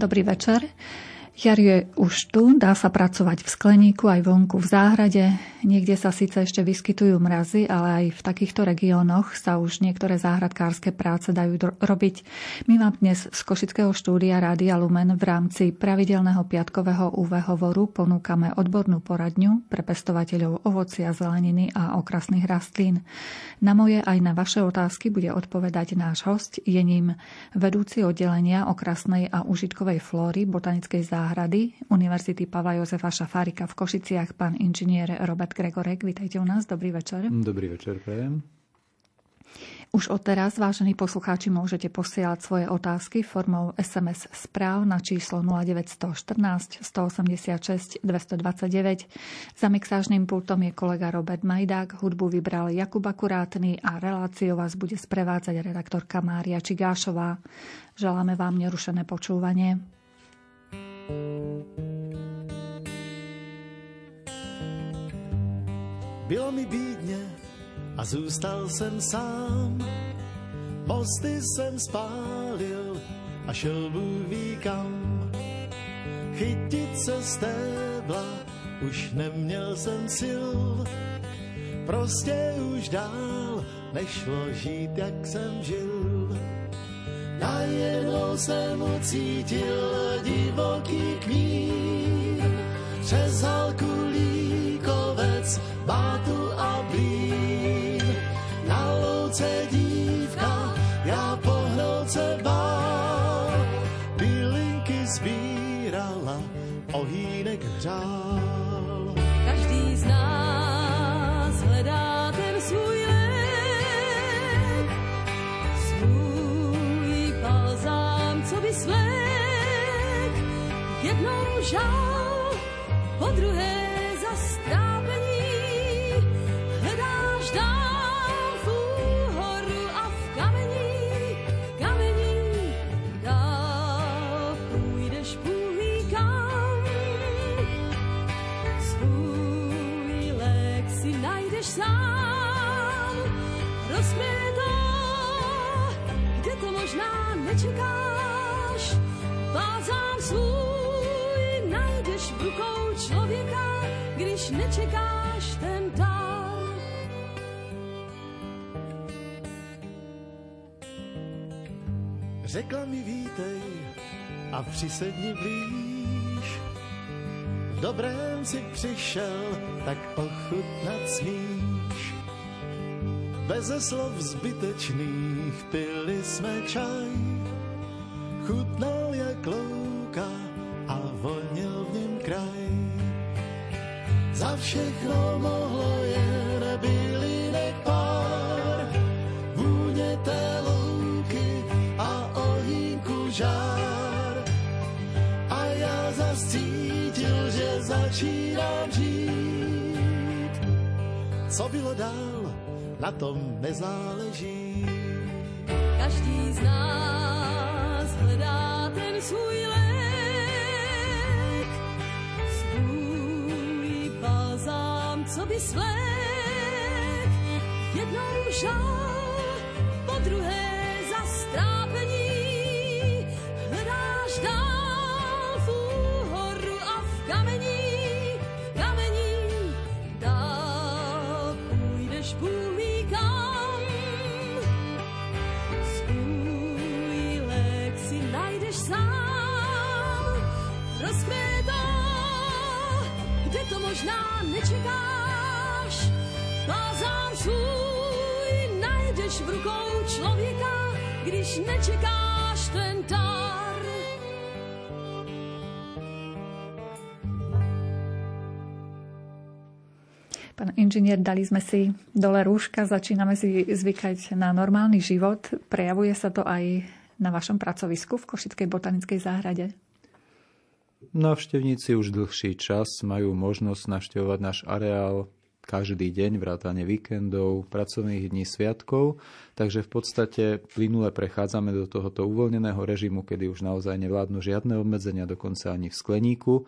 Dobrý večer. Jar je už tu, dá sa pracovať v skleníku aj vonku v záhrade. Niekde sa síce ešte vyskytujú mrazy, ale aj v takýchto regiónoch sa už niektoré záhradkárske práce dajú robiť. My vám dnes z Košického štúdia Rádia Lumen v rámci pravidelného piatkového UV hovoru ponúkame odbornú poradňu pre pestovateľov ovocia, zeleniny a okrasných rastlín. Na moje aj na vaše otázky bude odpovedať náš host, je ním vedúci oddelenia okrasnej a užitkovej flóry botanickej záhrady Univerzity Pava Jozefa Šafárika v Košiciach, pán inžinier Robert Gregorek. Vítajte u nás, dobrý večer. Dobrý večer, prajem. Už odteraz, vážení poslucháči, môžete posielať svoje otázky formou SMS správ na číslo 0914 186 229. Za mixážnym pultom je kolega Robert Majdák, hudbu vybral Jakub Akurátny a reláciu vás bude sprevádzať redaktorka Mária Čigášová. Želáme vám nerušené počúvanie. Bylo mi bídně a zůstal jsem sám. Mosty jsem spálil a šel Bůh ví kam. Chytit se stébla už neměl jsem sil. Prostě už dál nešlo žít, jak jsem žil. Najednou jsem ucítil divoký kvír přes halku líkovec, bátu hřál. Každý z nás hledá ten svůj lék, svůj balzám, co by svlék. Jednou žál, nečekáš ten dál. Řekla mi vítej a přisedni blíž. V dobrém si přišel, tak ochutnat smíš. Beze slov zbytečných pili jsme čaj. Chutnal jak louka Za všechno mohlo jen bylinek pár, vůně té louky a ohýnku žár. A já zas cítil, že začínám žít. Co bylo dál, na tom nezáleží. Každý z nás hledá ten svůj lék, co by svlék. Jednou žál, po druhé zastrápení. Hledáš dál v úhoru a v kamení, v kamení. Dál půjdeš půlí kam. Svůj lék si najdeš sám. Rozkvětá, kde to možná nečekáš. Svůj najdeš v rukou člověka, když nečekáš ten dar. Pán inžinier, dali sme si dole rúška, začíname si zvykať na normálny život. Prejavuje sa to aj na vašom pracovisku v Košickej botanickej záhrade? Návštevníci už dlhší čas majú možnosť navštevovať náš areál každý deň, vrátane víkendov, pracovných dní, sviatkov. Takže v podstate plynule prechádzame do tohoto uvoľneného režimu, kedy už naozaj nevládnu žiadne obmedzenia, dokonca ani v skleníku.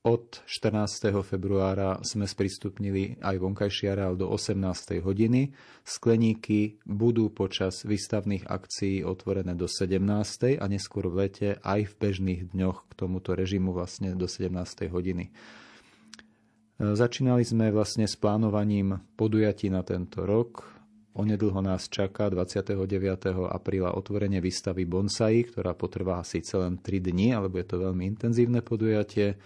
od 14. februára sme sprístupnili aj vonkajší areál do 18. hodiny. Skleníky budú počas výstavných akcií otvorené do 17. a neskôr v lete aj v bežných dňoch k tomuto režimu vlastne do 17. hodiny. Začínali sme vlastne s plánovaním podujatí na tento rok. Onedlho nás čaká 29. apríla otvorenie výstavy Bonsai, ktorá potrvá síce len 3 dni, alebo je to veľmi intenzívne podujatie.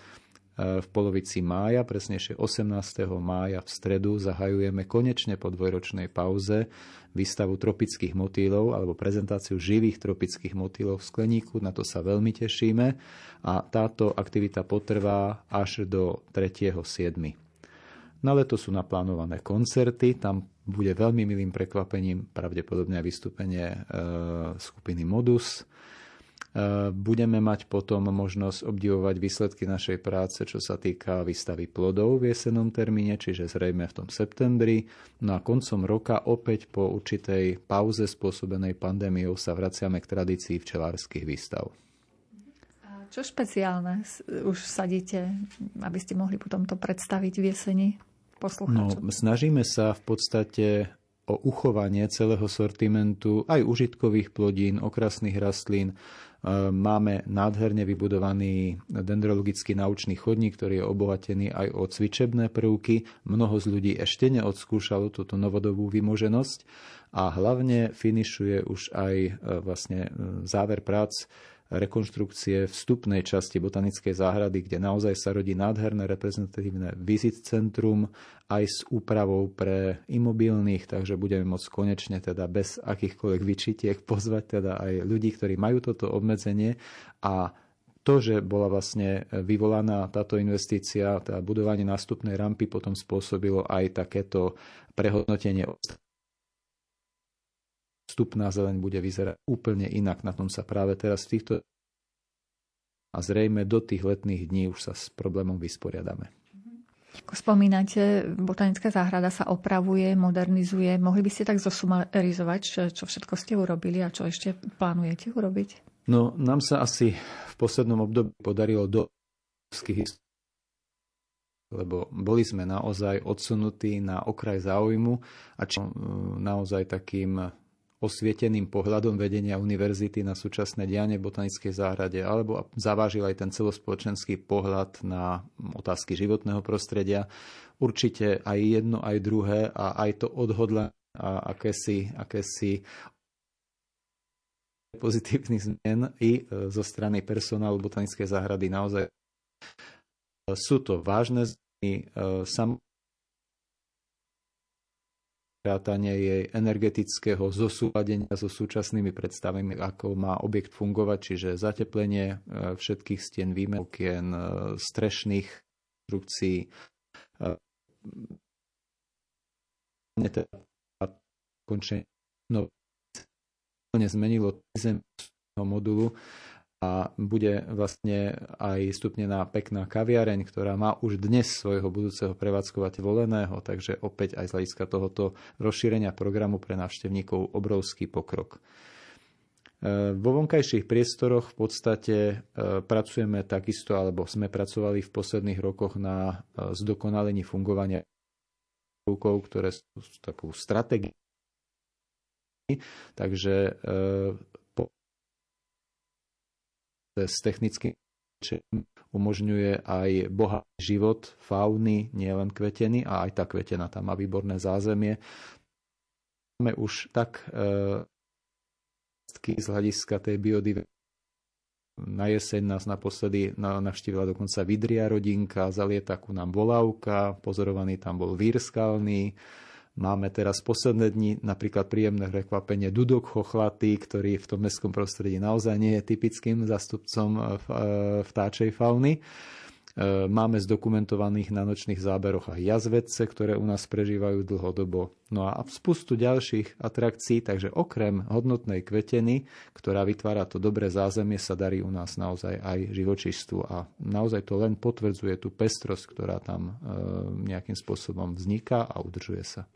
E, v polovici mája, presnejšie 18. mája v stredu, zahajujeme konečne po dvojročnej pauze výstavu tropických motýlov alebo prezentáciu živých tropických motýlov v skleníku. Na to sa veľmi tešíme a táto aktivita potrvá až do 3.7. Na leto sú naplánované koncerty, tam bude veľmi milým prekvapením pravdepodobne vystúpenie e, skupiny Modus. Eh, budeme mať potom možnosť obdivovať výsledky našej práce, čo sa týka výstavy plodov v jesenom termíne, čiže zrejme v tom septembri. No a koncom roka opäť po určitej pauze spôsobenej pandémiou sa vraciame k tradícii včelárskych výstav. Čo špeciálne už sadíte, aby ste mohli potom to predstaviť v jeseni poslucháčom? No, snažíme sa v podstate o uchovanie celého sortimentu aj užitkových plodín, okrasných rastlín, Máme nádherne vybudovaný dendrologický naučný chodník, ktorý je obohatený aj o cvičebné prvky. Mnoho z ľudí ešte neodskúšalo túto novodobú vymoženosť a hlavne finišuje už aj e, vlastne e, záver prác rekonštrukcie vstupnej časti botanickej záhrady, kde naozaj sa rodí nádherné reprezentatívne vizit centrum aj s úpravou pre imobilných, takže budeme môcť konečne teda bez akýchkoľvek vyčitiek pozvať teda aj ľudí, ktorí majú toto obmedzenie. A to, že bola vlastne vyvolaná táto investícia, teda budovanie nástupnej rampy, potom spôsobilo aj takéto prehodnotenie vstupná zeleň bude vyzerať úplne inak. Na tom sa práve teraz v týchto a zrejme do tých letných dní už sa s problémom vysporiadame. Ako spomínate, botanická záhrada sa opravuje, modernizuje. Mohli by ste tak zosumarizovať, čo všetko ste urobili a čo ešte plánujete urobiť? No, nám sa asi v poslednom období podarilo do lebo boli sme naozaj odsunutí na okraj záujmu a čo naozaj takým osvieteným pohľadom vedenia univerzity na súčasné dianie v botanickej záhrade, alebo zavážil aj ten celospoločenský pohľad na otázky životného prostredia. Určite aj jedno, aj druhé a aj to odhodla a akési, akési pozitívnych zmien i e, zo strany personálu botanickej záhrady naozaj sú to vážne zmeny. E, sam vrátanie jej energetického zosúladenia so súčasnými predstavami, ako má objekt fungovať, čiže zateplenie e, všetkých stien, výmen okien, e, strešných konstrukcií, končne no, zmenilo zem modulu bude vlastne aj stupnená pekná kaviareň, ktorá má už dnes svojho budúceho prevádzkovateľa voleného, takže opäť aj z hľadiska tohoto rozšírenia programu pre návštevníkov obrovský pokrok. E, vo vonkajších priestoroch v podstate e, pracujeme takisto, alebo sme pracovali v posledných rokoch na e, zdokonalení fungovania ktoré sú takú stratégiu. Takže s technickým umožňuje aj bohatý život fauny, nielen kveteny, a aj tá kvetena tam má výborné zázemie. Máme už tak e, z hľadiska tej biodiverzity. Na jeseň nás naposledy navštívila dokonca Vidria rodinka, zalieta ku nám volávka, pozorovaný tam bol vír skalný, Máme teraz posledné dni napríklad príjemné prekvapenie dudok chochlatý, ktorý v tom mestskom prostredí naozaj nie je typickým zastupcom e, e, vtáčej fauny. E, máme zdokumentovaných na nočných záberoch aj jazvedce, ktoré u nás prežívajú dlhodobo. No a spustu ďalších atrakcií, takže okrem hodnotnej kveteny, ktorá vytvára to dobré zázemie, sa darí u nás naozaj aj živočištvu a naozaj to len potvrdzuje tú pestrosť, ktorá tam nejakým spôsobom vzniká a udržuje sa.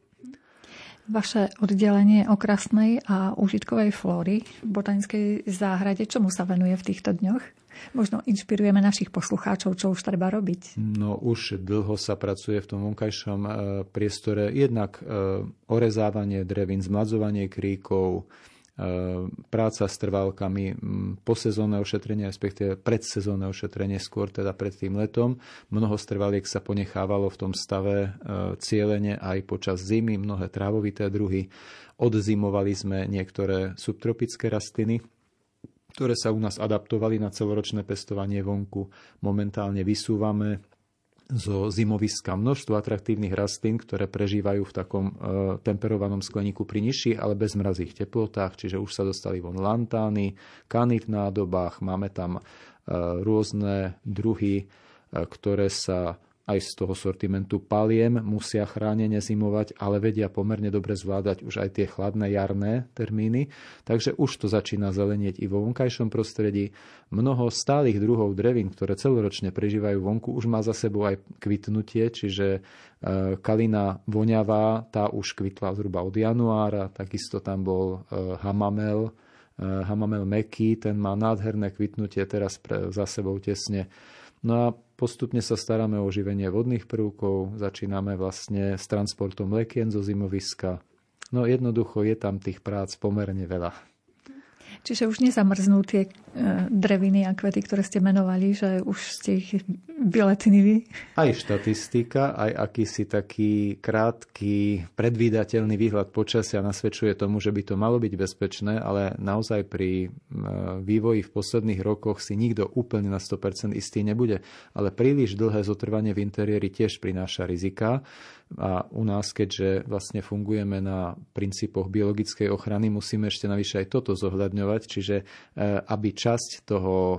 Vaše oddelenie okrasnej a užitkovej flóry v botanickej záhrade, čomu sa venuje v týchto dňoch? Možno inšpirujeme našich poslucháčov, čo už treba robiť. No už dlho sa pracuje v tom vonkajšom e, priestore. Jednak e, orezávanie drevín, zmladzovanie kríkov, práca s trvalkami, posezónne ošetrenie, respektíve predsezónne ošetrenie, skôr teda pred tým letom. Mnoho strvaliek sa ponechávalo v tom stave cieľene aj počas zimy, mnohé trávovité druhy. Odzimovali sme niektoré subtropické rastliny, ktoré sa u nás adaptovali na celoročné pestovanie vonku. Momentálne vysúvame zo zimoviska. Množstvo atraktívnych rastlín, ktoré prežívajú v takom e, temperovanom skleníku pri nižších, ale bezmrazých teplotách, čiže už sa dostali von lantány, kany v nádobách, máme tam e, rôzne druhy, e, ktoré sa aj z toho sortimentu paliem musia chránene zimovať, ale vedia pomerne dobre zvládať už aj tie chladné jarné termíny. Takže už to začína zelenieť i vo vonkajšom prostredí. Mnoho stálych druhov drevín, ktoré celoročne prežívajú vonku, už má za sebou aj kvitnutie, čiže e, kalina voňavá, tá už kvitla zhruba od januára, takisto tam bol e, hamamel, e, hamamel meký, ten má nádherné kvitnutie teraz za sebou tesne. No a Postupne sa staráme o oživenie vodných prvkov, začíname vlastne s transportom lekien zo zimoviska. No jednoducho je tam tých prác pomerne veľa. Čiže už nezamrznú tie e, dreviny a kvety, ktoré ste menovali, že už ste ich vyletnili? Aj štatistika, aj akýsi taký krátky, predvídateľný výhľad počasia nasvedčuje tomu, že by to malo byť bezpečné, ale naozaj pri e, vývoji v posledných rokoch si nikto úplne na 100% istý nebude. Ale príliš dlhé zotrvanie v interiéri tiež prináša rizika. A u nás, keďže vlastne fungujeme na princípoch biologickej ochrany, musíme ešte navyše aj toto zohľadňovať, čiže e, aby časť toho e,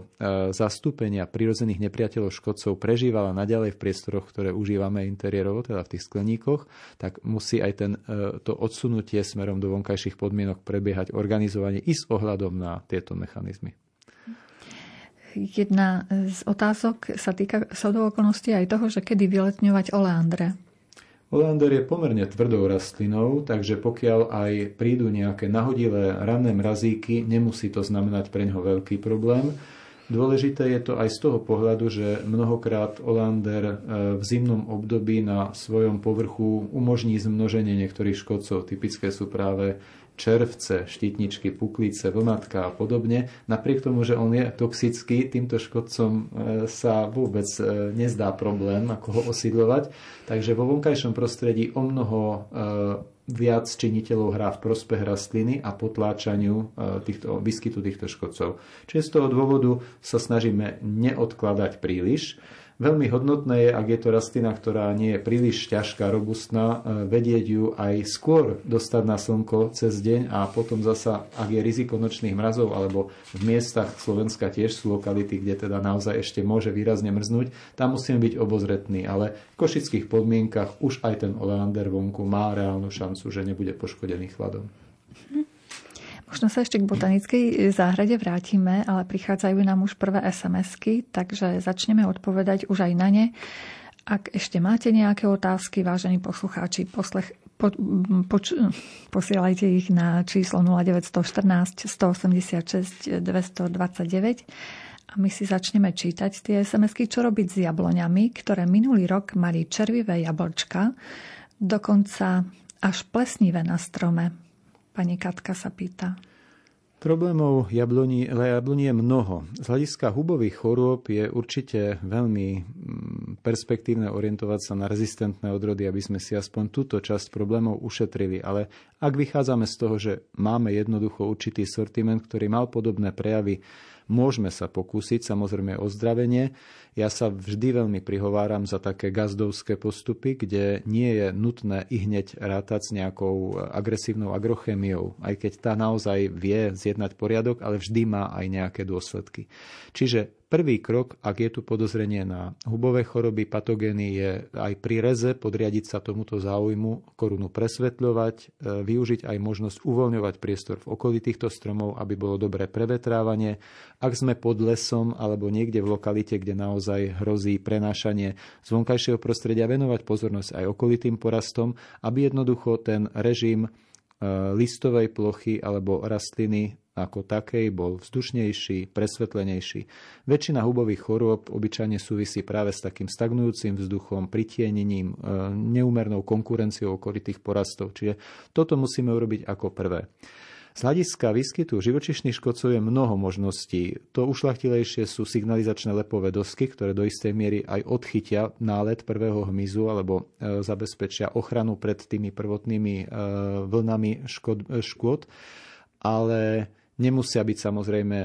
zastúpenia prirodzených nepriateľov škodcov prežívala naďalej v priestoroch, ktoré užívame interiérovo, teda v tých skleníkoch, tak musí aj ten, e, to odsunutie smerom do vonkajších podmienok prebiehať organizovanie i s ohľadom na tieto mechanizmy. Jedna z otázok sa týka okolností aj toho, že kedy vyletňovať oleandre. Oleander je pomerne tvrdou rastlinou, takže pokiaľ aj prídu nejaké nahodilé ranné mrazíky, nemusí to znamenať pre ňoho veľký problém. Dôležité je to aj z toho pohľadu, že mnohokrát Olander e, v zimnom období na svojom povrchu umožní zmnoženie niektorých škodcov. Typické sú práve červce, štítničky, puklice, vlnatka a podobne. Napriek tomu, že on je toxický, týmto škodcom e, sa vôbec e, nezdá problém, ako ho osídlovať. Takže vo vonkajšom prostredí o mnoho e, viac činiteľov hrá v prospech rastliny a potláčaniu týchto, výskytu týchto škodcov. Čiže z toho dôvodu sa snažíme neodkladať príliš. Veľmi hodnotné je, ak je to rastlina, ktorá nie je príliš ťažká, robustná, e, vedieť ju aj skôr dostať na slnko cez deň a potom zasa, ak je riziko nočných mrazov alebo v miestach Slovenska tiež sú lokality, kde teda naozaj ešte môže výrazne mrznúť, tam musíme byť obozretní, ale v košických podmienkach už aj ten oleander vonku má reálnu šancu, že nebude poškodený chladom. Možno sa ešte k botanickej záhrade vrátime, ale prichádzajú nám už prvé SMS-ky, takže začneme odpovedať už aj na ne. Ak ešte máte nejaké otázky, vážení poslucháči, poslech, po, poč, posielajte ich na číslo 0914 186 229 a my si začneme čítať tie SMS-ky, čo robiť s jabloňami, ktoré minulý rok mali červivé jablčka, dokonca až plesnivé na strome. Pani Katka sa pýta. Problémov jabloní, jabloní je mnoho. Z hľadiska hubových chorôb je určite veľmi mm, perspektívne orientovať sa na rezistentné odrody, aby sme si aspoň túto časť problémov ušetrili. Ale ak vychádzame z toho, že máme jednoducho určitý sortiment, ktorý mal podobné prejavy Môžeme sa pokúsiť samozrejme o zdravenie. Ja sa vždy veľmi prihováram za také gazdovské postupy, kde nie je nutné i hneď rátať s nejakou agresívnou agrochémiou, aj keď tá naozaj vie zjednať poriadok, ale vždy má aj nejaké dôsledky. Čiže prvý krok, ak je tu podozrenie na hubové choroby, patogény, je aj pri reze podriadiť sa tomuto záujmu, korunu presvetľovať, e, využiť aj možnosť uvoľňovať priestor v okolí týchto stromov, aby bolo dobré prevetrávanie. Ak sme pod lesom alebo niekde v lokalite, kde naozaj hrozí prenášanie z vonkajšieho prostredia, venovať pozornosť aj okolitým porastom, aby jednoducho ten režim E, listovej plochy alebo rastliny ako takej bol vzdušnejší, presvetlenejší. Väčšina hubových chorôb obyčajne súvisí práve s takým stagnujúcim vzduchom, pritienením, e, neúmernou konkurenciou okolitých porastov. Čiže toto musíme urobiť ako prvé. Z hľadiska výskytu živočišných škodcov je mnoho možností. To ušlachtilejšie sú signalizačné lepové dosky, ktoré do istej miery aj odchytia nálet prvého hmyzu alebo e, zabezpečia ochranu pred tými prvotnými e, vlnami škod, škôd, ale nemusia byť samozrejme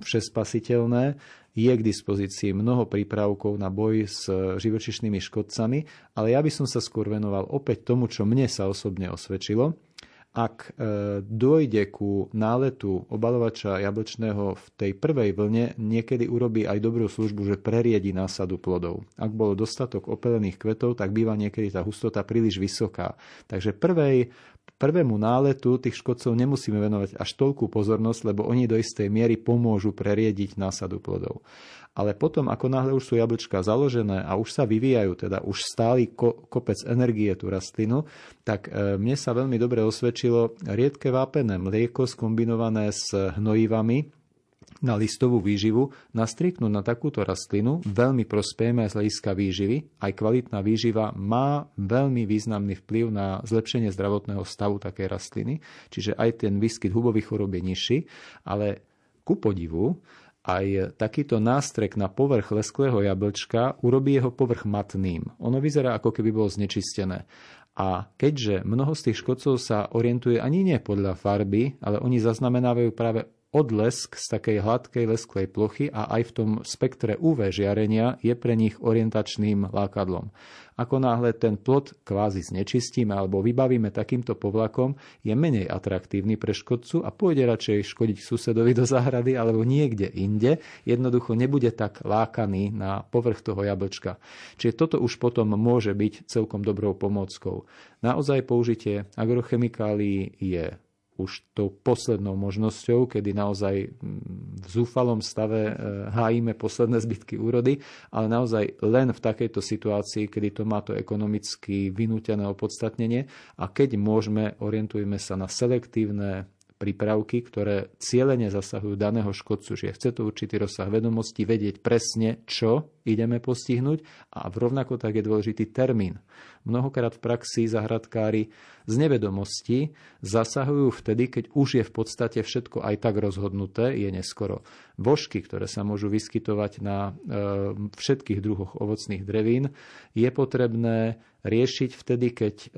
všespasiteľné. Je k dispozícii mnoho prípravkov na boj s živočišnými škodcami, ale ja by som sa skôr venoval opäť tomu, čo mne sa osobne osvedčilo ak e, dojde ku náletu obalovača jablčného v tej prvej vlne, niekedy urobí aj dobrú službu, že preriedi násadu plodov. Ak bolo dostatok opelených kvetov, tak býva niekedy tá hustota príliš vysoká. Takže prvej, prvému náletu tých škodcov nemusíme venovať až toľkú pozornosť, lebo oni do istej miery pomôžu preriediť násadu plodov ale potom, ako náhle už sú jablčka založené a už sa vyvíjajú, teda už stáli ko, kopec energie tú rastlinu, tak e, mne sa veľmi dobre osvedčilo riedke vápené mlieko skombinované s hnojivami, na listovú výživu, nastrieknúť na takúto rastlinu. Veľmi prospejeme z hľadiska výživy. Aj kvalitná výživa má veľmi významný vplyv na zlepšenie zdravotného stavu takej rastliny, čiže aj ten výskyt hubových chorób je nižší, ale ku podivu aj takýto nástrek na povrch lesklého jablčka urobí jeho povrch matným. Ono vyzerá ako keby bolo znečistené. A keďže mnoho z tých škodcov sa orientuje ani nie podľa farby, ale oni zaznamenávajú práve odlesk z takej hladkej lesklej plochy a aj v tom spektre UV žiarenia je pre nich orientačným lákadlom. Ako náhle ten plot kvázi znečistíme alebo vybavíme takýmto povlakom, je menej atraktívny pre škodcu a pôjde radšej škodiť susedovi do záhrady alebo niekde inde. Jednoducho nebude tak lákaný na povrch toho jablčka. Čiže toto už potom môže byť celkom dobrou pomôckou. Naozaj použitie agrochemikálií je už tou poslednou možnosťou, kedy naozaj mm, v zúfalom stave e, hájime posledné zbytky úrody, ale naozaj len v takejto situácii, kedy to má to ekonomicky vynútené opodstatnenie a keď môžeme, orientujeme sa na selektívne prípravky, ktoré cieľene zasahujú daného škodcu, že chce to určitý rozsah vedomostí, vedieť presne, čo ideme postihnúť a rovnako tak je dôležitý termín. Mnohokrát v praxi zahradkári z nevedomosti zasahujú vtedy, keď už je v podstate všetko aj tak rozhodnuté, je neskoro. Vožky, ktoré sa môžu vyskytovať na e, všetkých druhoch ovocných drevín, je potrebné riešiť vtedy, keď e,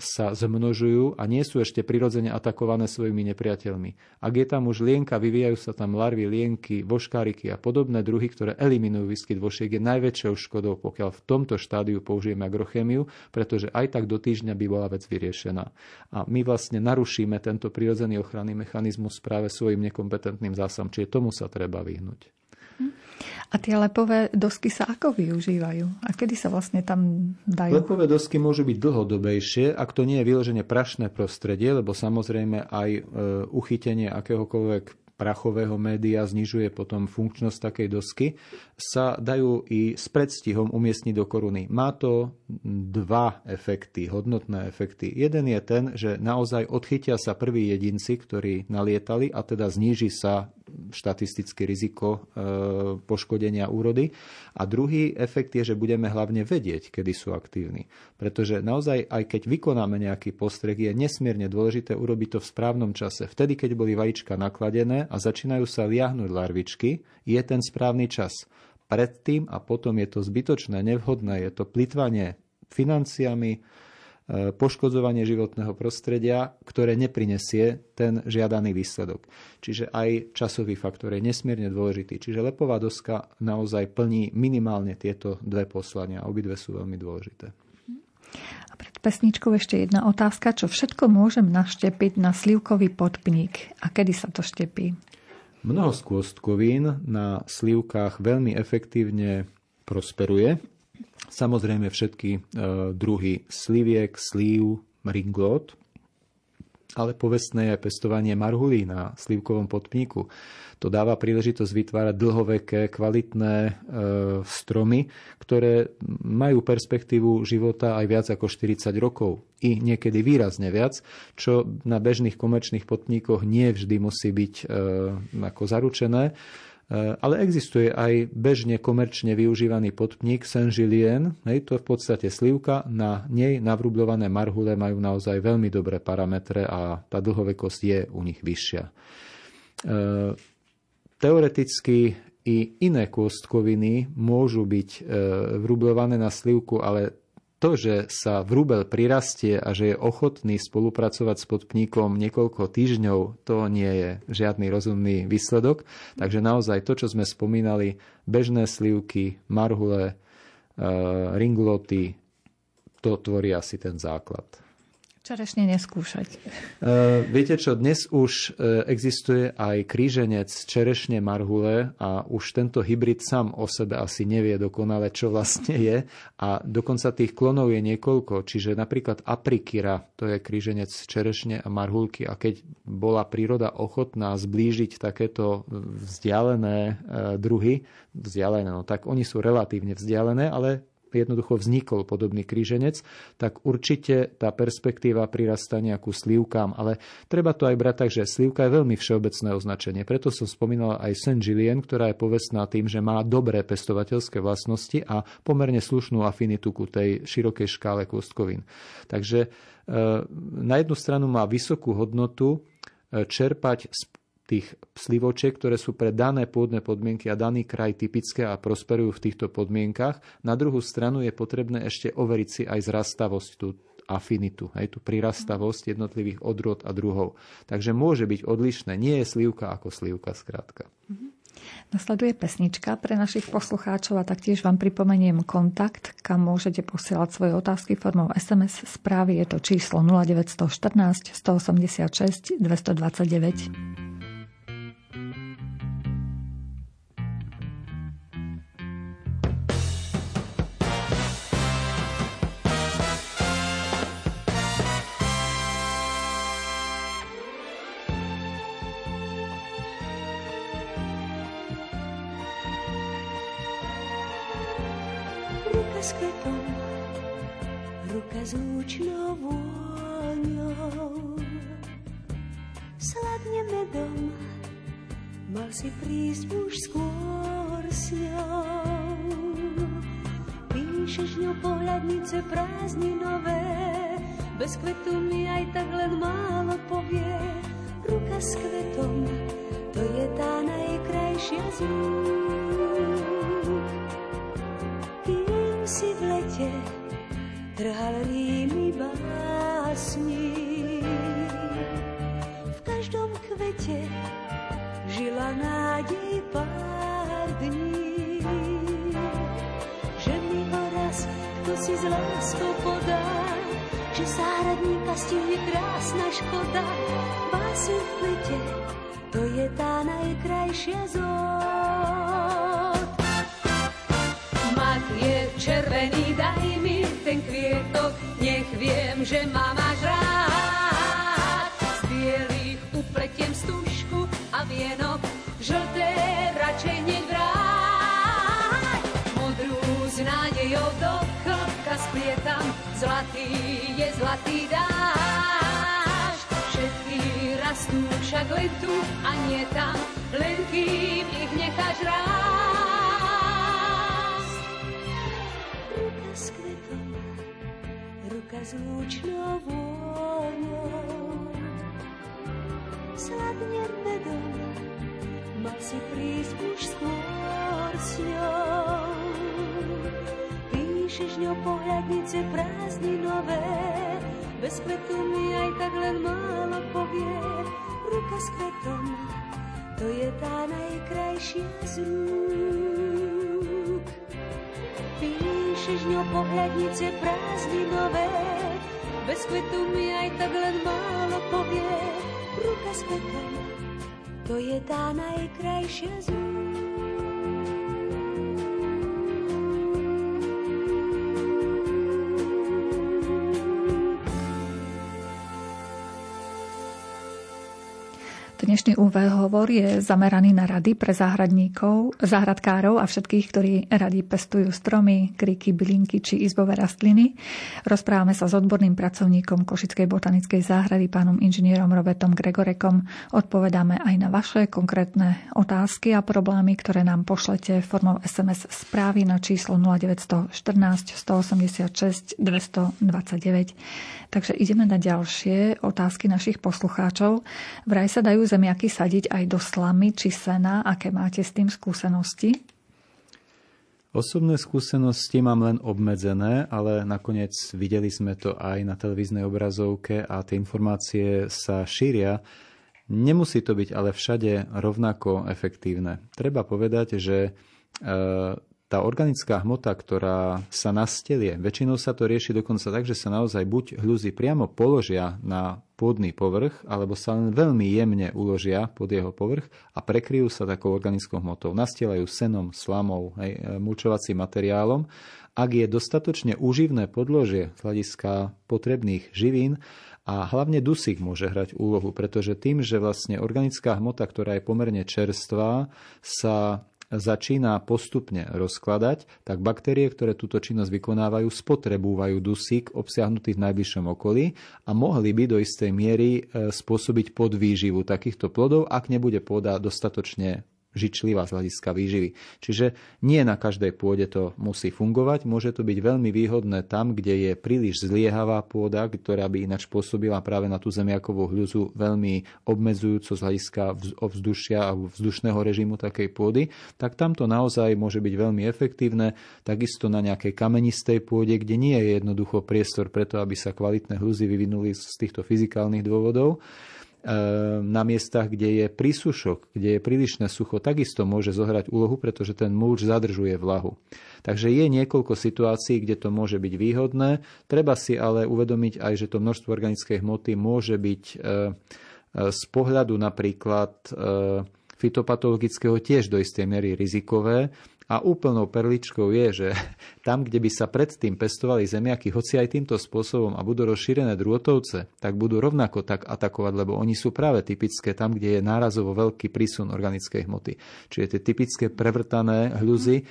sa zmnožujú a nie sú ešte prirodzene atakované svojimi nepriateľmi. Ak je tam už lienka, vyvíjajú sa tam larvy, lienky, voškáriky a podobné druhy, ktoré eliminujú výskyt vošiek, je najväčšou škodou, pokiaľ v tomto štádiu použijeme agrochémiu, pretože aj tak do týždňa by bola vec vyriešená. A my vlastne narušíme tento prirodzený ochranný mechanizmus práve svojim nekompetentným zásam, čiže tomu sa treba vyhnúť. A tie lepové dosky sa ako využívajú? A kedy sa vlastne tam dajú? Lepové dosky môžu byť dlhodobejšie, ak to nie je vyloženie prašné prostredie, lebo samozrejme aj e, uchytenie akéhokoľvek prachového média znižuje potom funkčnosť takej dosky, sa dajú i s predstihom umiestniť do koruny. Má to dva efekty, hodnotné efekty. Jeden je ten, že naozaj odchytia sa prví jedinci, ktorí nalietali a teda zníži sa štatistické riziko e, poškodenia úrody. A druhý efekt je, že budeme hlavne vedieť, kedy sú aktívni. Pretože naozaj, aj keď vykonáme nejaký postreh, je nesmierne dôležité urobiť to v správnom čase. Vtedy, keď boli vajíčka nakladené a začínajú sa liahnuť larvičky, je ten správny čas. Predtým a potom je to zbytočné, nevhodné, je to plitvanie financiami, poškodzovanie životného prostredia, ktoré neprinesie ten žiadaný výsledok. Čiže aj časový faktor je nesmierne dôležitý. Čiže lepová doska naozaj plní minimálne tieto dve poslania. Obidve sú veľmi dôležité. A pred pesničkou ešte jedna otázka. Čo všetko môžem naštepiť na slivkový podpník a kedy sa to štepí? Mnoho skôstkovín na slivkách veľmi efektívne prosperuje. Samozrejme všetky e, druhy sliviek, slív, ringot, ale povestné je pestovanie marhulí na slivkovom potmíku. To dáva príležitosť vytvárať dlhoveké, kvalitné e, stromy, ktoré majú perspektívu života aj viac ako 40 rokov. I niekedy výrazne viac, čo na bežných komerčných potníkoch nie vždy musí byť e, ako zaručené. E, ale existuje aj bežne komerčne využívaný podpník Saint-Julien, to v podstate slivka, na nej navrublované marhule majú naozaj veľmi dobré parametre a tá dlhovekosť je u nich vyššia. E, Teoreticky i iné kôstkoviny môžu byť e, vrublované na slivku, ale to, že sa vrúbel prirastie a že je ochotný spolupracovať s podpníkom niekoľko týždňov, to nie je žiadny rozumný výsledok. Takže naozaj to, čo sme spomínali, bežné slivky, marhule, e, ringloty, to tvorí asi ten základ. Čerešne neskúšať. Uh, viete čo, dnes už uh, existuje aj kríženec čerešne marhule a už tento hybrid sám o sebe asi nevie dokonale, čo vlastne je. A dokonca tých klonov je niekoľko. Čiže napríklad aprikira, to je kríženec čerešne a marhulky. A keď bola príroda ochotná zblížiť takéto vzdialené uh, druhy, vzdialené, no tak oni sú relatívne vzdialené, ale jednoducho vznikol podobný kríženec, tak určite tá perspektíva prirastá nejakú slivkám. Ale treba to aj brať tak, že slivka je veľmi všeobecné označenie. Preto som spomínala aj Saint Julien, ktorá je povestná tým, že má dobré pestovateľské vlastnosti a pomerne slušnú afinitu ku tej širokej škále kostkovín. Takže e, na jednu stranu má vysokú hodnotu e, čerpať z tých slivočiek, ktoré sú pre dané pôdne podmienky a daný kraj typické a prosperujú v týchto podmienkach. Na druhú stranu je potrebné ešte overiť si aj zrastavosť, tú afinitu, aj tú prirastavosť jednotlivých odrod a druhov. Takže môže byť odlišné. Nie je slivka ako slivka skrátka. Nasleduje pesnička pre našich poslucháčov a taktiež vám pripomeniem kontakt, kam môžete posielať svoje otázky formou SMS správy. Je to číslo 0914 186 229. s kvetom, ruka s účnou vôňou. Sladne medom, mal si prísť už skôr s ňou. Píšeš ňou pohľadnice prázdninové, bez kvetu mi aj tak len málo povie. Ruka s kvetom, to je tá najkrajšia z si v lete trhal rímy básni. V každom kvete žila nádej pár dní. Že mi ho raz kto si z láskou podá, že záhradníka stihne krásna škoda. Báseň v lete, to je tá najkrajšia zód. Červený, daj mi ten kvietok, nech viem, že ma máš rád. Z bielých upletiem stužku a vienok, žlté radšej neď vráť. Modrú s nádejou do chlapka splietam, zlatý je zlatý dáš. Všetky rastú však len tu a nie tam, len kým ich necháš rád. Lúčnou vôňou. Sladne medom, mal si prísť už skôr s ňou. Píšeš ňou pohľadnice prázdninové, bez kvetu mi aj tak len málo povie. Ruka s kvetom, to je tá najkrajšia z rúk. Píš píšeš ňou pohľadnice prázdninové, bez kvetu mi aj tak len málo povie, ruka s kvetom, to je tá najkrajšia z Dnešný hovor je zameraný na rady pre záhradníkov, záhradkárov a všetkých, ktorí radi pestujú stromy, kriky, bylinky či izbové rastliny. Rozprávame sa s odborným pracovníkom Košickej botanickej záhrady, pánom inžinierom Robertom Gregorekom. Odpovedáme aj na vaše konkrétne otázky a problémy, ktoré nám pošlete formou SMS správy na číslo 0914 186 229. Takže ideme na ďalšie otázky našich poslucháčov. Vraj sa dajú zem zemiaky sadiť aj do slamy či sena? Aké máte s tým skúsenosti? Osobné skúsenosti mám len obmedzené, ale nakoniec videli sme to aj na televíznej obrazovke a tie informácie sa šíria. Nemusí to byť ale všade rovnako efektívne. Treba povedať, že e, tá organická hmota, ktorá sa nastelie, väčšinou sa to rieši dokonca tak, že sa naozaj buď hľuzy priamo položia na pôdny povrch, alebo sa len veľmi jemne uložia pod jeho povrch a prekryjú sa takou organickou hmotou. Nastielajú senom, slamou, hej, e, mulčovacím materiálom. Ak je dostatočne uživné podložie z hľadiska potrebných živín, a hlavne dusík môže hrať úlohu, pretože tým, že vlastne organická hmota, ktorá je pomerne čerstvá, sa začína postupne rozkladať, tak baktérie, ktoré túto činnosť vykonávajú, spotrebúvajú dusík obsiahnutý v najbližšom okolí a mohli by do istej miery e, spôsobiť podvýživu takýchto plodov, ak nebude pôda dostatočne žičlivá z hľadiska výživy. Čiže nie na každej pôde to musí fungovať. Môže to byť veľmi výhodné tam, kde je príliš zliehavá pôda, ktorá by ináč pôsobila práve na tú zemiakovú hľuzu veľmi obmedzujúco z hľadiska ovzdušia a vzdušného režimu takej pôdy, tak tamto naozaj môže byť veľmi efektívne. Takisto na nejakej kamenistej pôde, kde nie je jednoducho priestor preto, aby sa kvalitné hľuzy vyvinuli z týchto fyzikálnych dôvodov. Ehm, na miestach, kde je prísušok, kde je prílišné sucho, takisto môže zohrať úlohu, pretože ten mulč zadržuje vlahu. Takže je niekoľko situácií, kde to môže byť výhodné. Treba si ale uvedomiť aj, že to množstvo organickej hmoty môže byť e, e, z pohľadu napríklad fitopatologického tiež do istej miery rizikové a úplnou perličkou je, že tam, kde by sa predtým pestovali zemiaky, hoci aj týmto spôsobom a budú rozšírené drôtovce, tak budú rovnako tak atakovať, lebo oni sú práve typické tam, kde je nárazovo veľký prísun organickej hmoty. Čiže tie typické prevrtané hľuzy,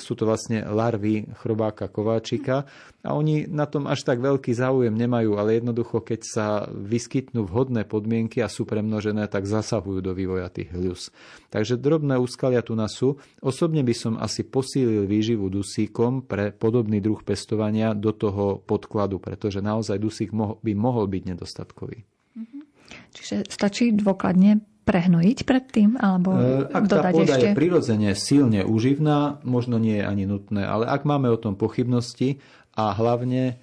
sú to vlastne larvy chrobáka kováčika a oni na tom až tak veľký záujem nemajú, ale jednoducho, keď sa vyskytnú vhodné podmienky a sú premnožené, tak zasahujú do vývoja tých hľus. Takže drobné úskalia tu nás sú. Osobne by som asi posílil výživu dusíkom pre podobný druh pestovania do toho podkladu, pretože naozaj dusík by mohol byť nedostatkový. Mhm. Čiže stačí dôkladne prehnojiť predtým? Alebo e, ak tá pôda ešte? je prirodzene silne uživná, možno nie je ani nutné, ale ak máme o tom pochybnosti a hlavne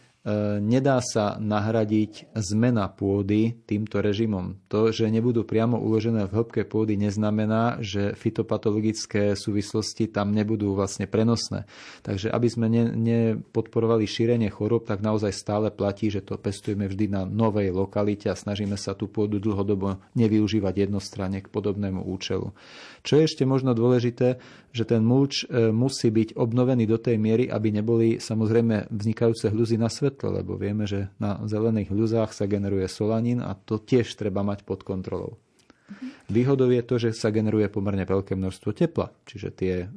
nedá sa nahradiť zmena pôdy týmto režimom. To, že nebudú priamo uložené v hĺbke pôdy, neznamená, že fitopatologické súvislosti tam nebudú vlastne prenosné. Takže aby sme ne, šírenie chorób, tak naozaj stále platí, že to pestujeme vždy na novej lokalite a snažíme sa tú pôdu dlhodobo nevyužívať jednostranne k podobnému účelu. Čo je ešte možno dôležité, že ten mulč e, musí byť obnovený do tej miery, aby neboli samozrejme vznikajúce hľuzy na svetlo, lebo vieme, že na zelených hľuzách sa generuje solanín a to tiež treba mať pod kontrolou. Výhodou je to, že sa generuje pomerne veľké množstvo tepla, čiže tie e,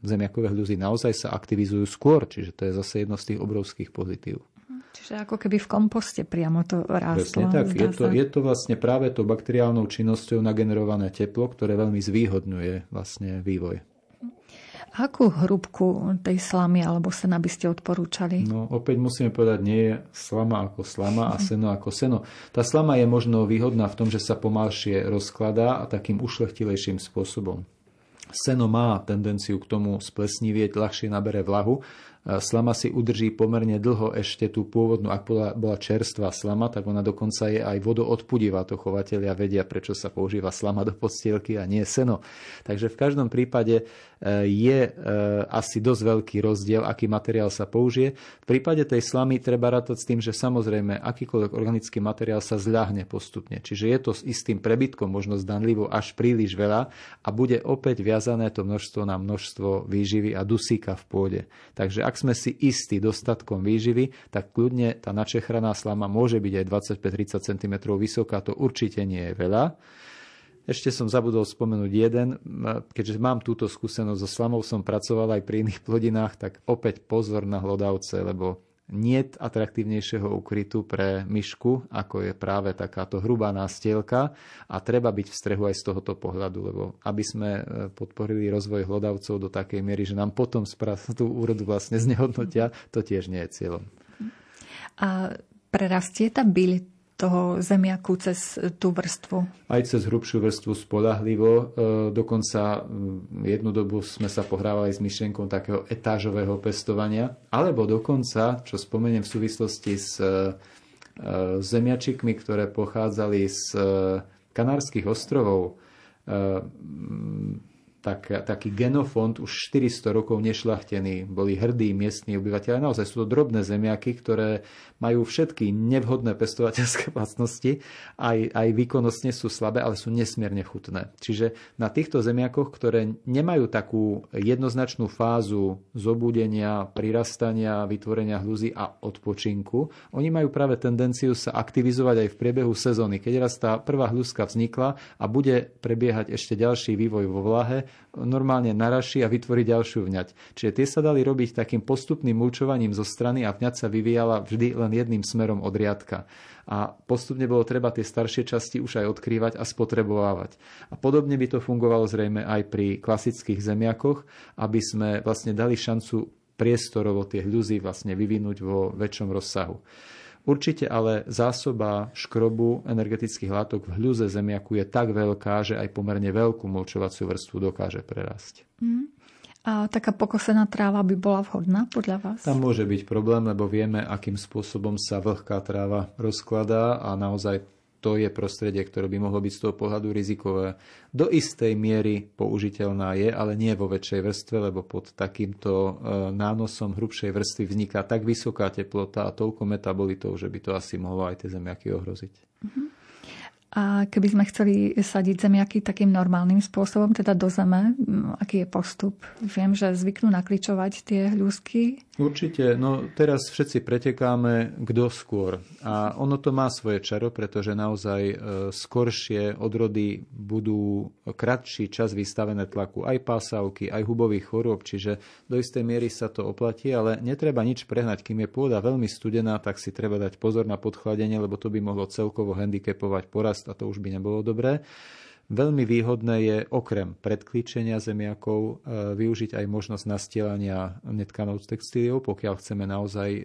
zemiakové hľuzy naozaj sa aktivizujú skôr, čiže to je zase jedno z tých obrovských pozitív. Čiže ako keby v komposte priamo to rástlo. Presne tak. Je to, je to vlastne práve to bakteriálnou činnosťou nagenerované teplo, ktoré veľmi zvýhodňuje vlastne vývoj. Akú hrubku tej slamy alebo sena by ste odporúčali? No opäť musíme povedať, nie je slama ako slama a seno ako seno. Tá slama je možno výhodná v tom, že sa pomalšie rozkladá a takým ušlechtilejším spôsobom. Seno má tendenciu k tomu splesnivieť, ľahšie nabere vlahu Slama si udrží pomerne dlho ešte tú pôvodnú, ak bola, bola čerstvá slama, tak ona dokonca je aj vodoodpudivá. To chovateľia vedia, prečo sa používa slama do postielky a nie seno. Takže v každom prípade je e, asi dosť veľký rozdiel, aký materiál sa použije. V prípade tej slamy treba rátať s tým, že samozrejme akýkoľvek organický materiál sa zľahne postupne. Čiže je to s istým prebytkom, možno zdanlivo až príliš veľa a bude opäť viazané to množstvo na množstvo výživy a dusíka v pôde. Takže ak sme si istí dostatkom výživy, tak kľudne tá načechraná slama môže byť aj 25-30 cm vysoká, to určite nie je veľa. Ešte som zabudol spomenúť jeden, keďže mám túto skúsenosť so slamou, som pracoval aj pri iných plodinách, tak opäť pozor na hlodavce, lebo nie atraktívnejšieho ukrytu pre myšku, ako je práve takáto hrubá nástielka a treba byť v strehu aj z tohoto pohľadu, lebo aby sme e, podporili rozvoj hlodavcov do takej miery, že nám potom tú úrodu vlastne znehodnotia, to tiež nie je cieľom. A prerastie tá byli toho zemiaku cez tú vrstvu? Aj cez hrubšiu vrstvu spolahlivo. E, dokonca jednu dobu sme sa pohrávali s myšlienkou takého etážového pestovania. Alebo dokonca, čo spomeniem v súvislosti s e, zemiačikmi, ktoré pochádzali z e, Kanárskych ostrovov, tak, taký genofond už 400 rokov nešlachtený. Boli hrdí miestni obyvateľe. Naozaj sú to drobné zemiaky, ktoré majú všetky nevhodné pestovateľské vlastnosti. Aj, aj výkonnostne sú slabé, ale sú nesmierne chutné. Čiže na týchto zemiakoch, ktoré nemajú takú jednoznačnú fázu zobudenia, prirastania, vytvorenia hluzy a odpočinku, oni majú práve tendenciu sa aktivizovať aj v priebehu sezóny. Keď raz tá prvá hľuzka vznikla a bude prebiehať ešte ďalší vývoj vo vlahe, normálne naraší a vytvorí ďalšiu vňať. Čiže tie sa dali robiť takým postupným mulčovaním zo strany a vňať sa vyvíjala vždy len jedným smerom od riadka. A postupne bolo treba tie staršie časti už aj odkrývať a spotrebovávať. A podobne by to fungovalo zrejme aj pri klasických zemiakoch, aby sme vlastne dali šancu priestorovo tie hľuzy vlastne vyvinúť vo väčšom rozsahu. Určite ale zásoba škrobu energetických látok v hľuze zemiaku je tak veľká, že aj pomerne veľkú mulčovaciu vrstvu dokáže prerásť. Mm. A taká pokosená tráva by bola vhodná podľa vás? Tam môže byť problém, lebo vieme, akým spôsobom sa vlhká tráva rozkladá a naozaj to je prostredie, ktoré by mohlo byť z toho pohľadu rizikové. Do istej miery použiteľná je, ale nie vo väčšej vrstve, lebo pod takýmto e, nánosom hrubšej vrstvy vzniká tak vysoká teplota a toľko metabolitov, že by to asi mohlo aj tie zemiaky ohroziť. A keby sme chceli sadiť zemiaky takým normálnym spôsobom, teda do zeme, aký je postup? Viem, že zvyknú nakličovať tie hľúsky. Určite, no teraz všetci pretekáme kto skôr. A ono to má svoje čaro, pretože naozaj e, skoršie odrody budú kratší čas vystavené tlaku aj pásavky, aj hubových chorôb, čiže do istej miery sa to oplatí, ale netreba nič prehnať. Kým je pôda veľmi studená, tak si treba dať pozor na podchladenie, lebo to by mohlo celkovo handicapovať porast a to už by nebolo dobré. Veľmi výhodné je okrem predklíčenia zemiakov e, využiť aj možnosť nastielania netkanov z textíliou, pokiaľ chceme naozaj e,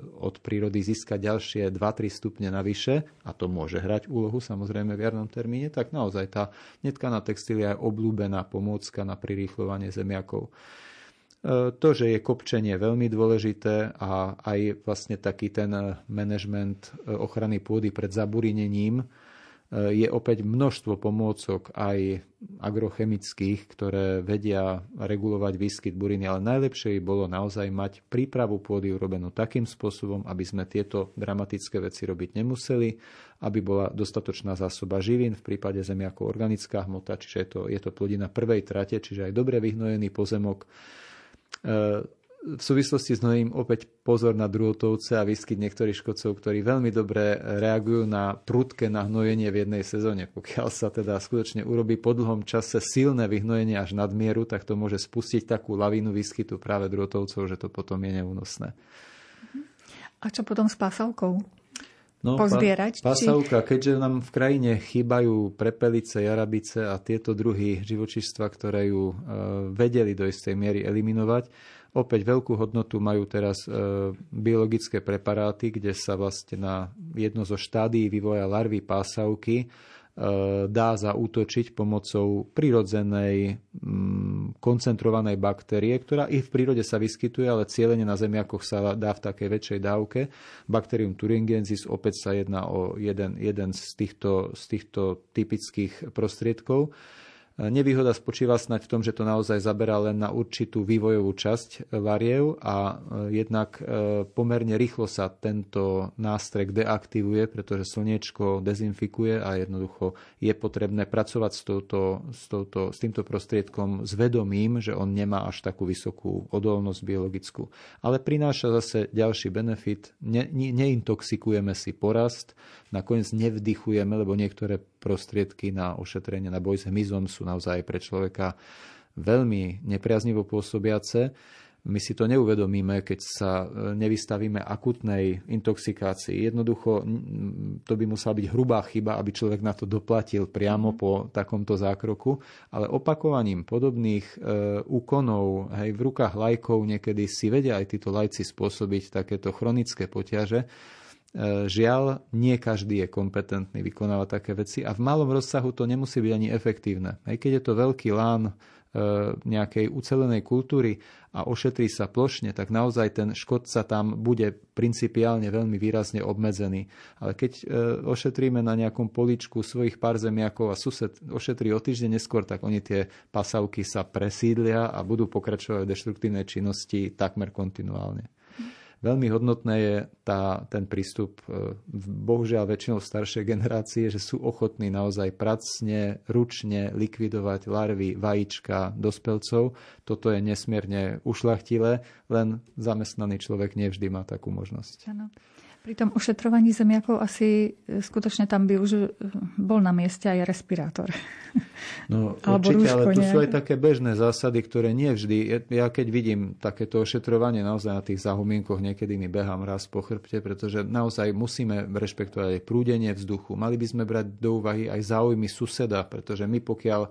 od prírody získať ďalšie 2-3 stupne navyše, a to môže hrať úlohu samozrejme v jarnom termíne, tak naozaj tá netkaná textília je obľúbená pomôcka na prirýchľovanie zemiakov. E, to, že je kopčenie veľmi dôležité a aj vlastne taký ten manažment ochrany pôdy pred zaburinením, je opäť množstvo pomôcok aj agrochemických, ktoré vedia regulovať výskyt buriny, ale najlepšie bolo naozaj mať prípravu pôdy urobenú takým spôsobom, aby sme tieto dramatické veci robiť nemuseli, aby bola dostatočná zásoba živín, v prípade zemi ako organická hmota, čiže je to, je to plodina prvej trate, čiže aj dobre vyhnojený pozemok. E, v súvislosti s novým opäť pozor na druhotovce a výskyt niektorých škodcov, ktorí veľmi dobre reagujú na prudké nahnojenie v jednej sezóne. Pokiaľ sa teda skutočne urobí po dlhom čase silné vyhnojenie až nadmieru, tak to môže spustiť takú lavínu výskytu práve druhotovcov, že to potom je neúnosné. A čo potom s pásavkou? No, pozbierať? Pasavka, či... keďže nám v krajine chýbajú prepelice, jarabice a tieto druhy živočistva, ktoré ju e, vedeli do istej miery eliminovať, Opäť veľkú hodnotu majú teraz e, biologické preparáty, kde sa vlastne na jedno zo štádií vývoja larvy pásavky dá zaútočiť pomocou prirodzenej mm, koncentrovanej baktérie, ktorá i v prírode sa vyskytuje, ale cieľene na zemiakoch sa dá v takej väčšej dávke. Bacterium thuringiensis opäť sa jedná o jeden, jeden z, týchto, z týchto typických prostriedkov. Nevýhoda spočíva snať v tom, že to naozaj zaberá len na určitú vývojovú časť variev a e, jednak e, pomerne rýchlo sa tento nástrek deaktivuje, pretože slniečko dezinfikuje a jednoducho je potrebné pracovať s, touto, s, touto, s týmto prostriedkom s vedomím, že on nemá až takú vysokú odolnosť biologickú. Ale prináša zase ďalší benefit. Ne, ne, neintoxikujeme si porast, nakoniec nevdychujeme, lebo niektoré prostriedky na ošetrenie, na boj s hmyzom sú naozaj pre človeka veľmi nepriaznivo pôsobiace. My si to neuvedomíme, keď sa e, nevystavíme akutnej intoxikácii. Jednoducho to by musela byť hrubá chyba, aby človek na to doplatil priamo po takomto zákroku, ale opakovaním podobných e, úkonov hej, v rukách lajkov niekedy si vedia aj títo lajci spôsobiť takéto chronické poťaže, žiaľ, nie každý je kompetentný vykonávať také veci a v malom rozsahu to nemusí byť ani efektívne. Aj keď je to veľký lán e, nejakej ucelenej kultúry a ošetrí sa plošne, tak naozaj ten škodca tam bude principiálne veľmi výrazne obmedzený. Ale keď e, ošetríme na nejakom poličku svojich pár zemiakov a sused ošetrí o týždeň neskôr, tak oni tie pasavky sa presídlia a budú pokračovať v deštruktívnej činnosti takmer kontinuálne. Veľmi hodnotné je tá, ten prístup, e, bohužiaľ väčšinou staršej generácie, že sú ochotní naozaj pracne, ručne likvidovať larvy, vajíčka, dospelcov. Toto je nesmierne ušlachtilé, len zamestnaný človek nevždy má takú možnosť. Ano. Pri tom ošetrovaní zemiakov asi e, skutočne tam by už e, bol na mieste aj respirátor. No Alebo určite, ale tu sú aj také bežné zásady, ktoré nie vždy. Ja keď vidím takéto ošetrovanie naozaj na tých zahumienkoch, niekedy mi behám raz po chrbte, pretože naozaj musíme rešpektovať aj prúdenie vzduchu. Mali by sme brať do úvahy aj záujmy suseda, pretože my pokiaľ e,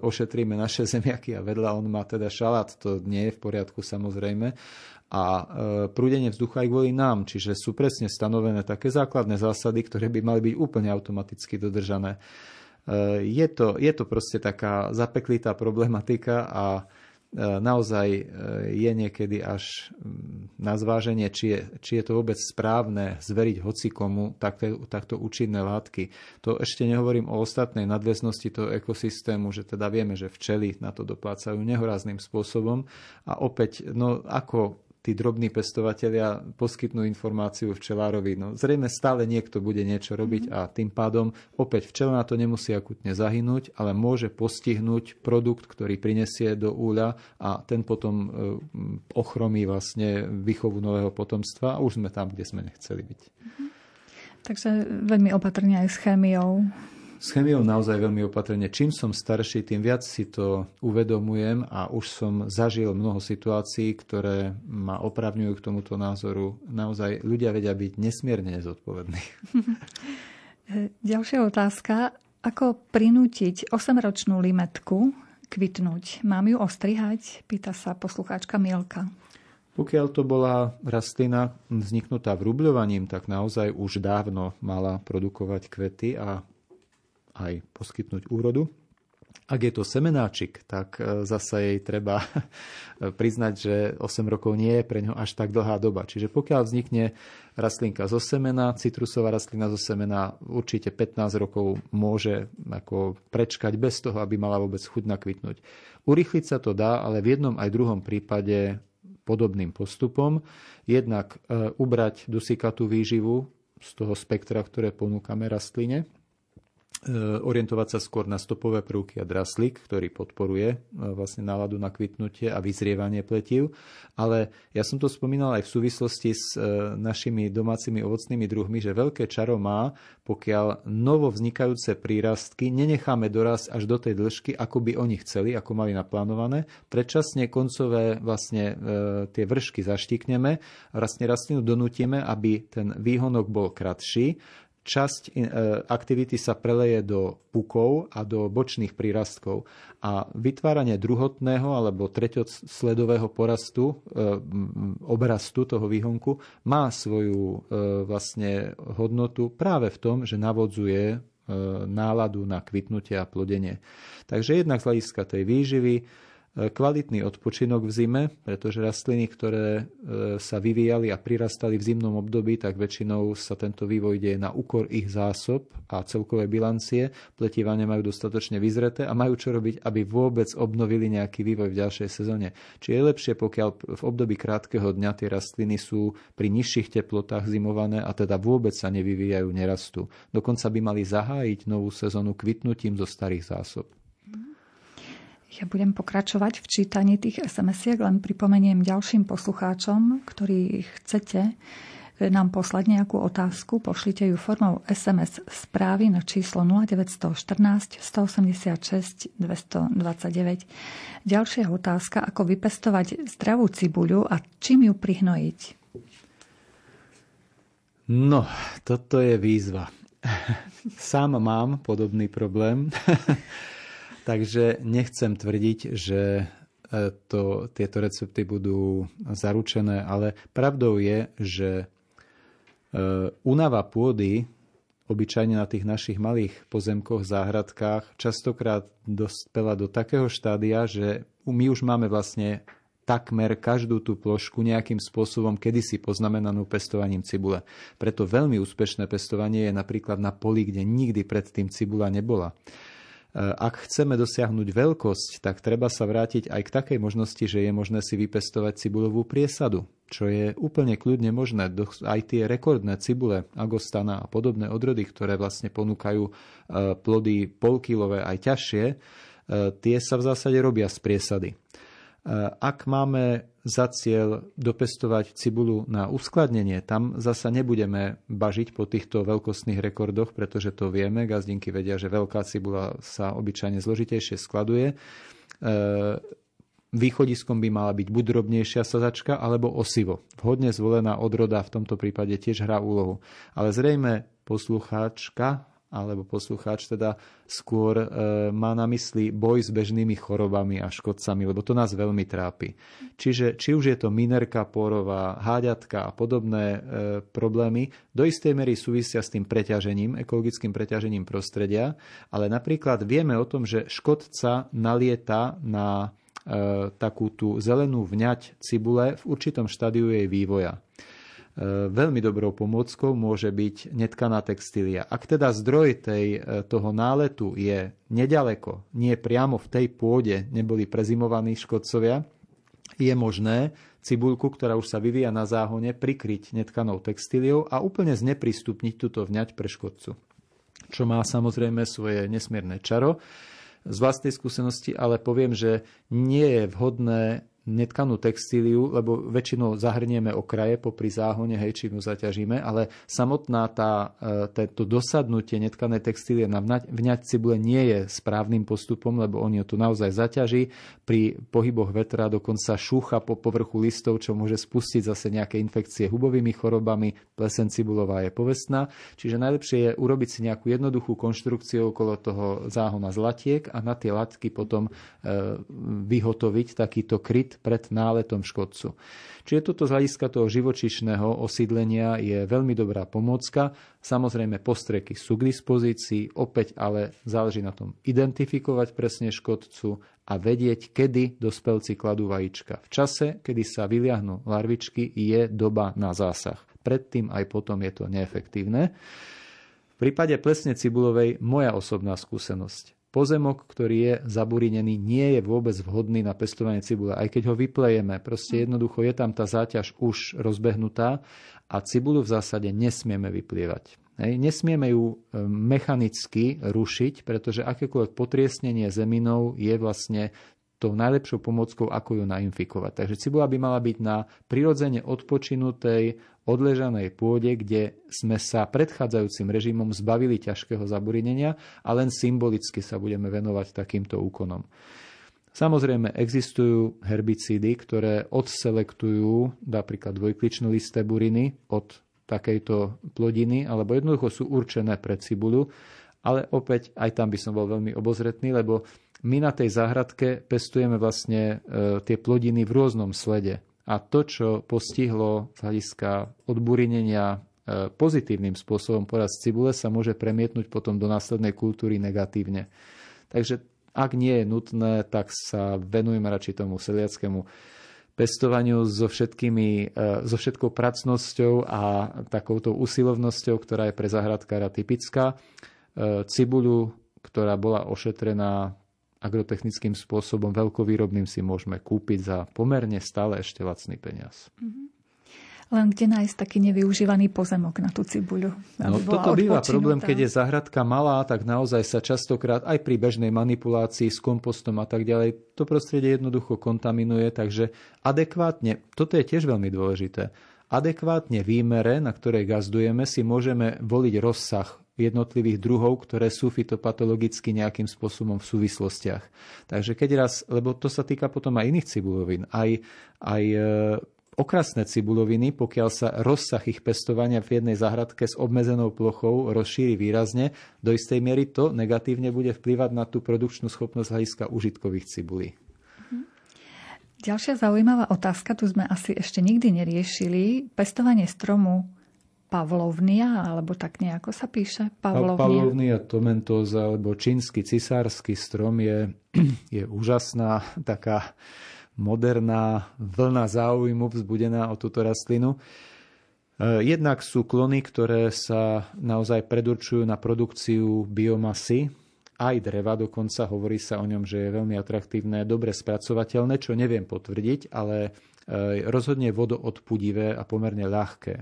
ošetríme naše zemiaky a vedľa on má teda šalát, to nie je v poriadku samozrejme a e, prúdenie vzduchu aj kvôli nám. Čiže sú presne stanovené také základné zásady, ktoré by mali byť úplne automaticky dodržané. E, je to, je to proste taká zapeklitá problematika a e, naozaj je niekedy až mm, na zváženie, či je, či je to vôbec správne zveriť hocikomu takto, takto účinné látky. To ešte nehovorím o ostatnej nadväznosti toho ekosystému, že teda vieme, že včely na to doplácajú nehorázným spôsobom a opäť, no ako tí drobní pestovatelia poskytnú informáciu včelárovi. No, zrejme stále niekto bude niečo robiť a tým pádom opäť včela na to nemusí akutne zahynúť, ale môže postihnúť produkt, ktorý prinesie do úľa a ten potom e, ochromí vlastne výchovu nového potomstva a už sme tam, kde sme nechceli byť. Takže veľmi opatrne aj s chémiou s chemiou naozaj veľmi opatrne. Čím som starší, tým viac si to uvedomujem a už som zažil mnoho situácií, ktoré ma opravňujú k tomuto názoru. Naozaj ľudia vedia byť nesmierne nezodpovední. Ďalšia otázka. Ako prinútiť 8-ročnú limetku kvitnúť? Mám ju ostrihať? Pýta sa poslucháčka Mielka. Pokiaľ to bola rastlina vzniknutá vrubľovaním, tak naozaj už dávno mala produkovať kvety a aj poskytnúť úrodu. Ak je to semenáčik, tak e, zase jej treba priznať, že 8 rokov nie je pre ňo až tak dlhá doba. Čiže pokiaľ vznikne rastlinka zo semena, citrusová rastlina zo semena určite 15 rokov môže ako prečkať bez toho, aby mala vôbec chuť nakvitnúť. Urychliť sa to dá, ale v jednom aj druhom prípade podobným postupom. Jednak e, ubrať dusikatú výživu z toho spektra, ktoré ponúkame rastline, orientovať sa skôr na stopové prvky a draslík, ktorý podporuje e, vlastne náladu na kvitnutie a vyzrievanie pletív. Ale ja som to spomínal aj v súvislosti s e, našimi domácimi ovocnými druhmi, že veľké čaro má, pokiaľ novo vznikajúce prírastky nenecháme doraz až do tej dĺžky, ako by oni chceli, ako mali naplánované. Predčasne koncové vlastne tie vršky zaštikneme, vlastne rastlinu donútime, aby ten výhonok bol kratší časť e, aktivity sa preleje do pukov a do bočných prírastkov. A vytváranie druhotného alebo treťosledového porastu, e, obrastu toho výhonku má svoju e, vlastne hodnotu práve v tom, že navodzuje náladu na kvitnutie a plodenie. Takže jednak z hľadiska tej výživy, kvalitný odpočinok v zime, pretože rastliny, ktoré e, sa vyvíjali a prirastali v zimnom období, tak väčšinou sa tento vývoj deje na úkor ich zásob a celkové bilancie. Pletiva nemajú dostatočne vyzreté a majú čo robiť, aby vôbec obnovili nejaký vývoj v ďalšej sezóne. Či je lepšie, pokiaľ v období krátkeho dňa tie rastliny sú pri nižších teplotách zimované a teda vôbec sa nevyvíjajú, nerastú. Dokonca by mali zahájiť novú sezónu kvitnutím zo starých zásob. Ja budem pokračovať v čítaní tých SMS-iek, len pripomeniem ďalším poslucháčom, ktorí chcete nám poslať nejakú otázku, pošlite ju formou SMS správy na číslo 0914 186 229. Ďalšia otázka, ako vypestovať zdravú cibuľu a čím ju prihnojiť? No, toto je výzva. Sám mám podobný problém. Takže nechcem tvrdiť, že e, to, tieto recepty budú zaručené, ale pravdou je, že e, únava pôdy obyčajne na tých našich malých pozemkoch, záhradkách, častokrát dospela do takého štádia, že my už máme vlastne takmer každú tú plošku nejakým spôsobom kedysi poznamenanú pestovaním cibule. Preto veľmi úspešné pestovanie je napríklad na poli, kde nikdy predtým cibula nebola. Ak chceme dosiahnuť veľkosť, tak treba sa vrátiť aj k takej možnosti, že je možné si vypestovať cibulovú priesadu, čo je úplne kľudne možné. Aj tie rekordné cibule, agostana a podobné odrody, ktoré vlastne ponúkajú eh, plody polkilové aj ťažšie, eh, tie sa v zásade robia z priesady. Ak máme za cieľ dopestovať cibulu na uskladnenie, tam zasa nebudeme bažiť po týchto veľkostných rekordoch, pretože to vieme, gazdinky vedia, že veľká cibula sa obyčajne zložitejšie skladuje. E, východiskom by mala byť buď drobnejšia sazačka alebo osivo. Vhodne zvolená odroda v tomto prípade tiež hrá úlohu. Ale zrejme poslucháčka alebo poslucháč teda skôr e, má na mysli boj s bežnými chorobami a škodcami, lebo to nás veľmi trápi. Čiže či už je to minerka porová, háďatka a podobné e, problémy, do istej mery súvisia s tým preťažením, ekologickým preťažením prostredia, ale napríklad vieme o tom, že škodca nalieta na e, takú tú zelenú vňať cibule v určitom štádiu jej vývoja. E, veľmi dobrou pomôckou môže byť netkaná textília. Ak teda zdroj tej, e, toho náletu je nedaleko, nie priamo v tej pôde neboli prezimovaní škodcovia, je možné cibulku, ktorá už sa vyvíja na záhone, prikryť netkanou textíliou a úplne zneprístupniť túto vňať pre škodcu. Čo má samozrejme svoje nesmierne čaro z vlastnej skúsenosti, ale poviem, že nie je vhodné netkanú textíliu, lebo väčšinou zahrnieme okraje popri záhone, hej, čím ju zaťažíme, ale samotná tá, e, to dosadnutie netkanej textílie na vňať cibule nie je správnym postupom, lebo on ju tu naozaj zaťaží. Pri pohyboch vetra dokonca šúcha po povrchu listov, čo môže spustiť zase nejaké infekcie hubovými chorobami. Plesen cibulová je povestná. Čiže najlepšie je urobiť si nejakú jednoduchú konštrukciu okolo toho záhona zlatiek a na tie latky potom e, vyhotoviť takýto kryt pred náletom škodcu. Čiže toto z hľadiska toho živočišného osídlenia je veľmi dobrá pomôcka. Samozrejme, postreky sú k dispozícii, opäť ale záleží na tom identifikovať presne škodcu a vedieť, kedy dospelci kladú vajíčka. V čase, kedy sa vyliahnú larvičky, je doba na zásah. Predtým aj potom je to neefektívne. V prípade plesne cibulovej moja osobná skúsenosť pozemok, ktorý je zaburinený, nie je vôbec vhodný na pestovanie cibule. Aj keď ho vyplejeme, proste jednoducho je tam tá záťaž už rozbehnutá a cibulu v zásade nesmieme vyplievať. Nesmieme ju e, mechanicky rušiť, pretože akékoľvek potriesnenie zeminou je vlastne tou najlepšou pomockou, ako ju nainfikovať. Takže cibula by mala byť na prirodzene odpočinutej, odležanej pôde, kde sme sa predchádzajúcim režimom zbavili ťažkého zaburinenia a len symbolicky sa budeme venovať takýmto úkonom. Samozrejme, existujú herbicídy, ktoré odselektujú napríklad dvojkličnú listé buriny od takejto plodiny, alebo jednoducho sú určené pre cibulu, ale opäť aj tam by som bol veľmi obozretný, lebo my na tej záhradke pestujeme vlastne e, tie plodiny v rôznom slede. A to, čo postihlo z hľadiska odburinenia pozitívnym spôsobom porast cibule sa môže premietnúť potom do následnej kultúry negatívne. Takže ak nie je nutné, tak sa venujeme radšej tomu seliackému pestovaniu so, všetkými, e, so všetkou pracnosťou a takouto usilovnosťou, ktorá je pre zahradkára typická. E, cibuľu, ktorá bola ošetrená agrotechnickým spôsobom veľkovýrobným si môžeme kúpiť za pomerne stále ešte lacný peniaz. Mm-hmm. Len kde nájsť taký nevyužívaný pozemok na tú cibuľu? No, toto býva problém, keď je zahradka malá, tak naozaj sa častokrát aj pri bežnej manipulácii s kompostom a tak ďalej to prostredie jednoducho kontaminuje, takže adekvátne, toto je tiež veľmi dôležité, adekvátne výmere, na ktorej gazdujeme, si môžeme voliť rozsah jednotlivých druhov, ktoré sú fitopatologicky nejakým spôsobom v súvislostiach. Takže keď raz, lebo to sa týka potom aj iných cibulovín, aj, aj e, okrasné cibuloviny, pokiaľ sa rozsah ich pestovania v jednej zahradke s obmedzenou plochou rozšíri výrazne, do istej miery to negatívne bude vplyvať na tú produkčnú schopnosť hľadiska užitkových cibulí. Ďalšia zaujímavá otázka, tu sme asi ešte nikdy neriešili. Pestovanie stromu Pavlovnia, alebo tak nejako sa píše? Pavlovnia, Pavlovnia tomentóza, alebo čínsky cisársky strom je, je úžasná taká moderná vlna záujmu vzbudená o túto rastlinu. E, jednak sú klony, ktoré sa naozaj predurčujú na produkciu biomasy, aj dreva, dokonca hovorí sa o ňom, že je veľmi atraktívne, dobre spracovateľné, čo neviem potvrdiť, ale e, rozhodne vodoodpudivé a pomerne ľahké.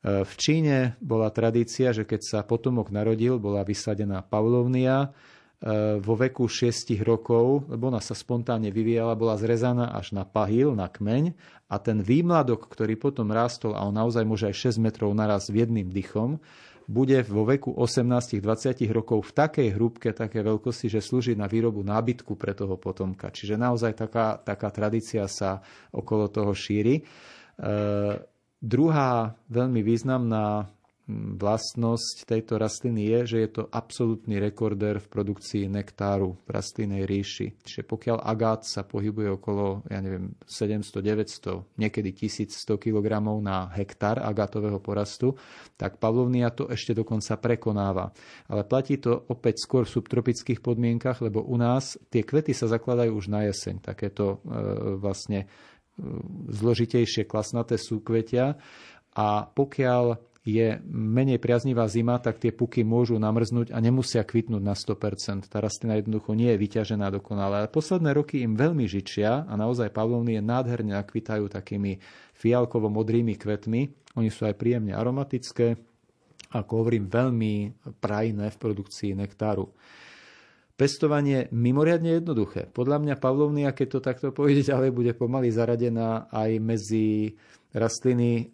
E, v Číne bola tradícia, že keď sa potomok narodil, bola vysadená pavlovnia, E, vo veku 6 rokov, lebo ona sa spontánne vyvíjala, bola zrezaná až na pahil, na kmeň a ten výmladok, ktorý potom rástol, a on naozaj môže aj 6 metrov naraz v jedným dychom, bude vo veku 18-20 rokov v takej hrúbke, také veľkosti, že slúži na výrobu nábytku pre toho potomka. Čiže naozaj taká, taká tradícia sa okolo toho šíri. Druhá veľmi významná vlastnosť tejto rastliny je, že je to absolútny rekordér v produkcii nektáru v rastlinnej ríši. Čiže pokiaľ agát sa pohybuje okolo, ja neviem, 700-900, niekedy 1100 kg na hektár agátového porastu, tak pavlovnia to ešte dokonca prekonáva. Ale platí to opäť skôr v subtropických podmienkach, lebo u nás tie kvety sa zakladajú už na jeseň. Takéto e, vlastne zložitejšie klasnaté súkvetia. A pokiaľ je menej priaznivá zima, tak tie puky môžu namrznúť a nemusia kvitnúť na 100%. Tá rastlina jednoducho nie je vyťažená dokonale. Ale posledné roky im veľmi žičia a naozaj pavlovnie nádherne nakvitajú takými fialkovo-modrými kvetmi. Oni sú aj príjemne aromatické, ako hovorím, veľmi prajné v produkcii nektáru. Pestovanie mimoriadne jednoduché. Podľa mňa pavlovnia, keď to takto pôjde ďalej, bude pomaly zaradená aj medzi rastliny e,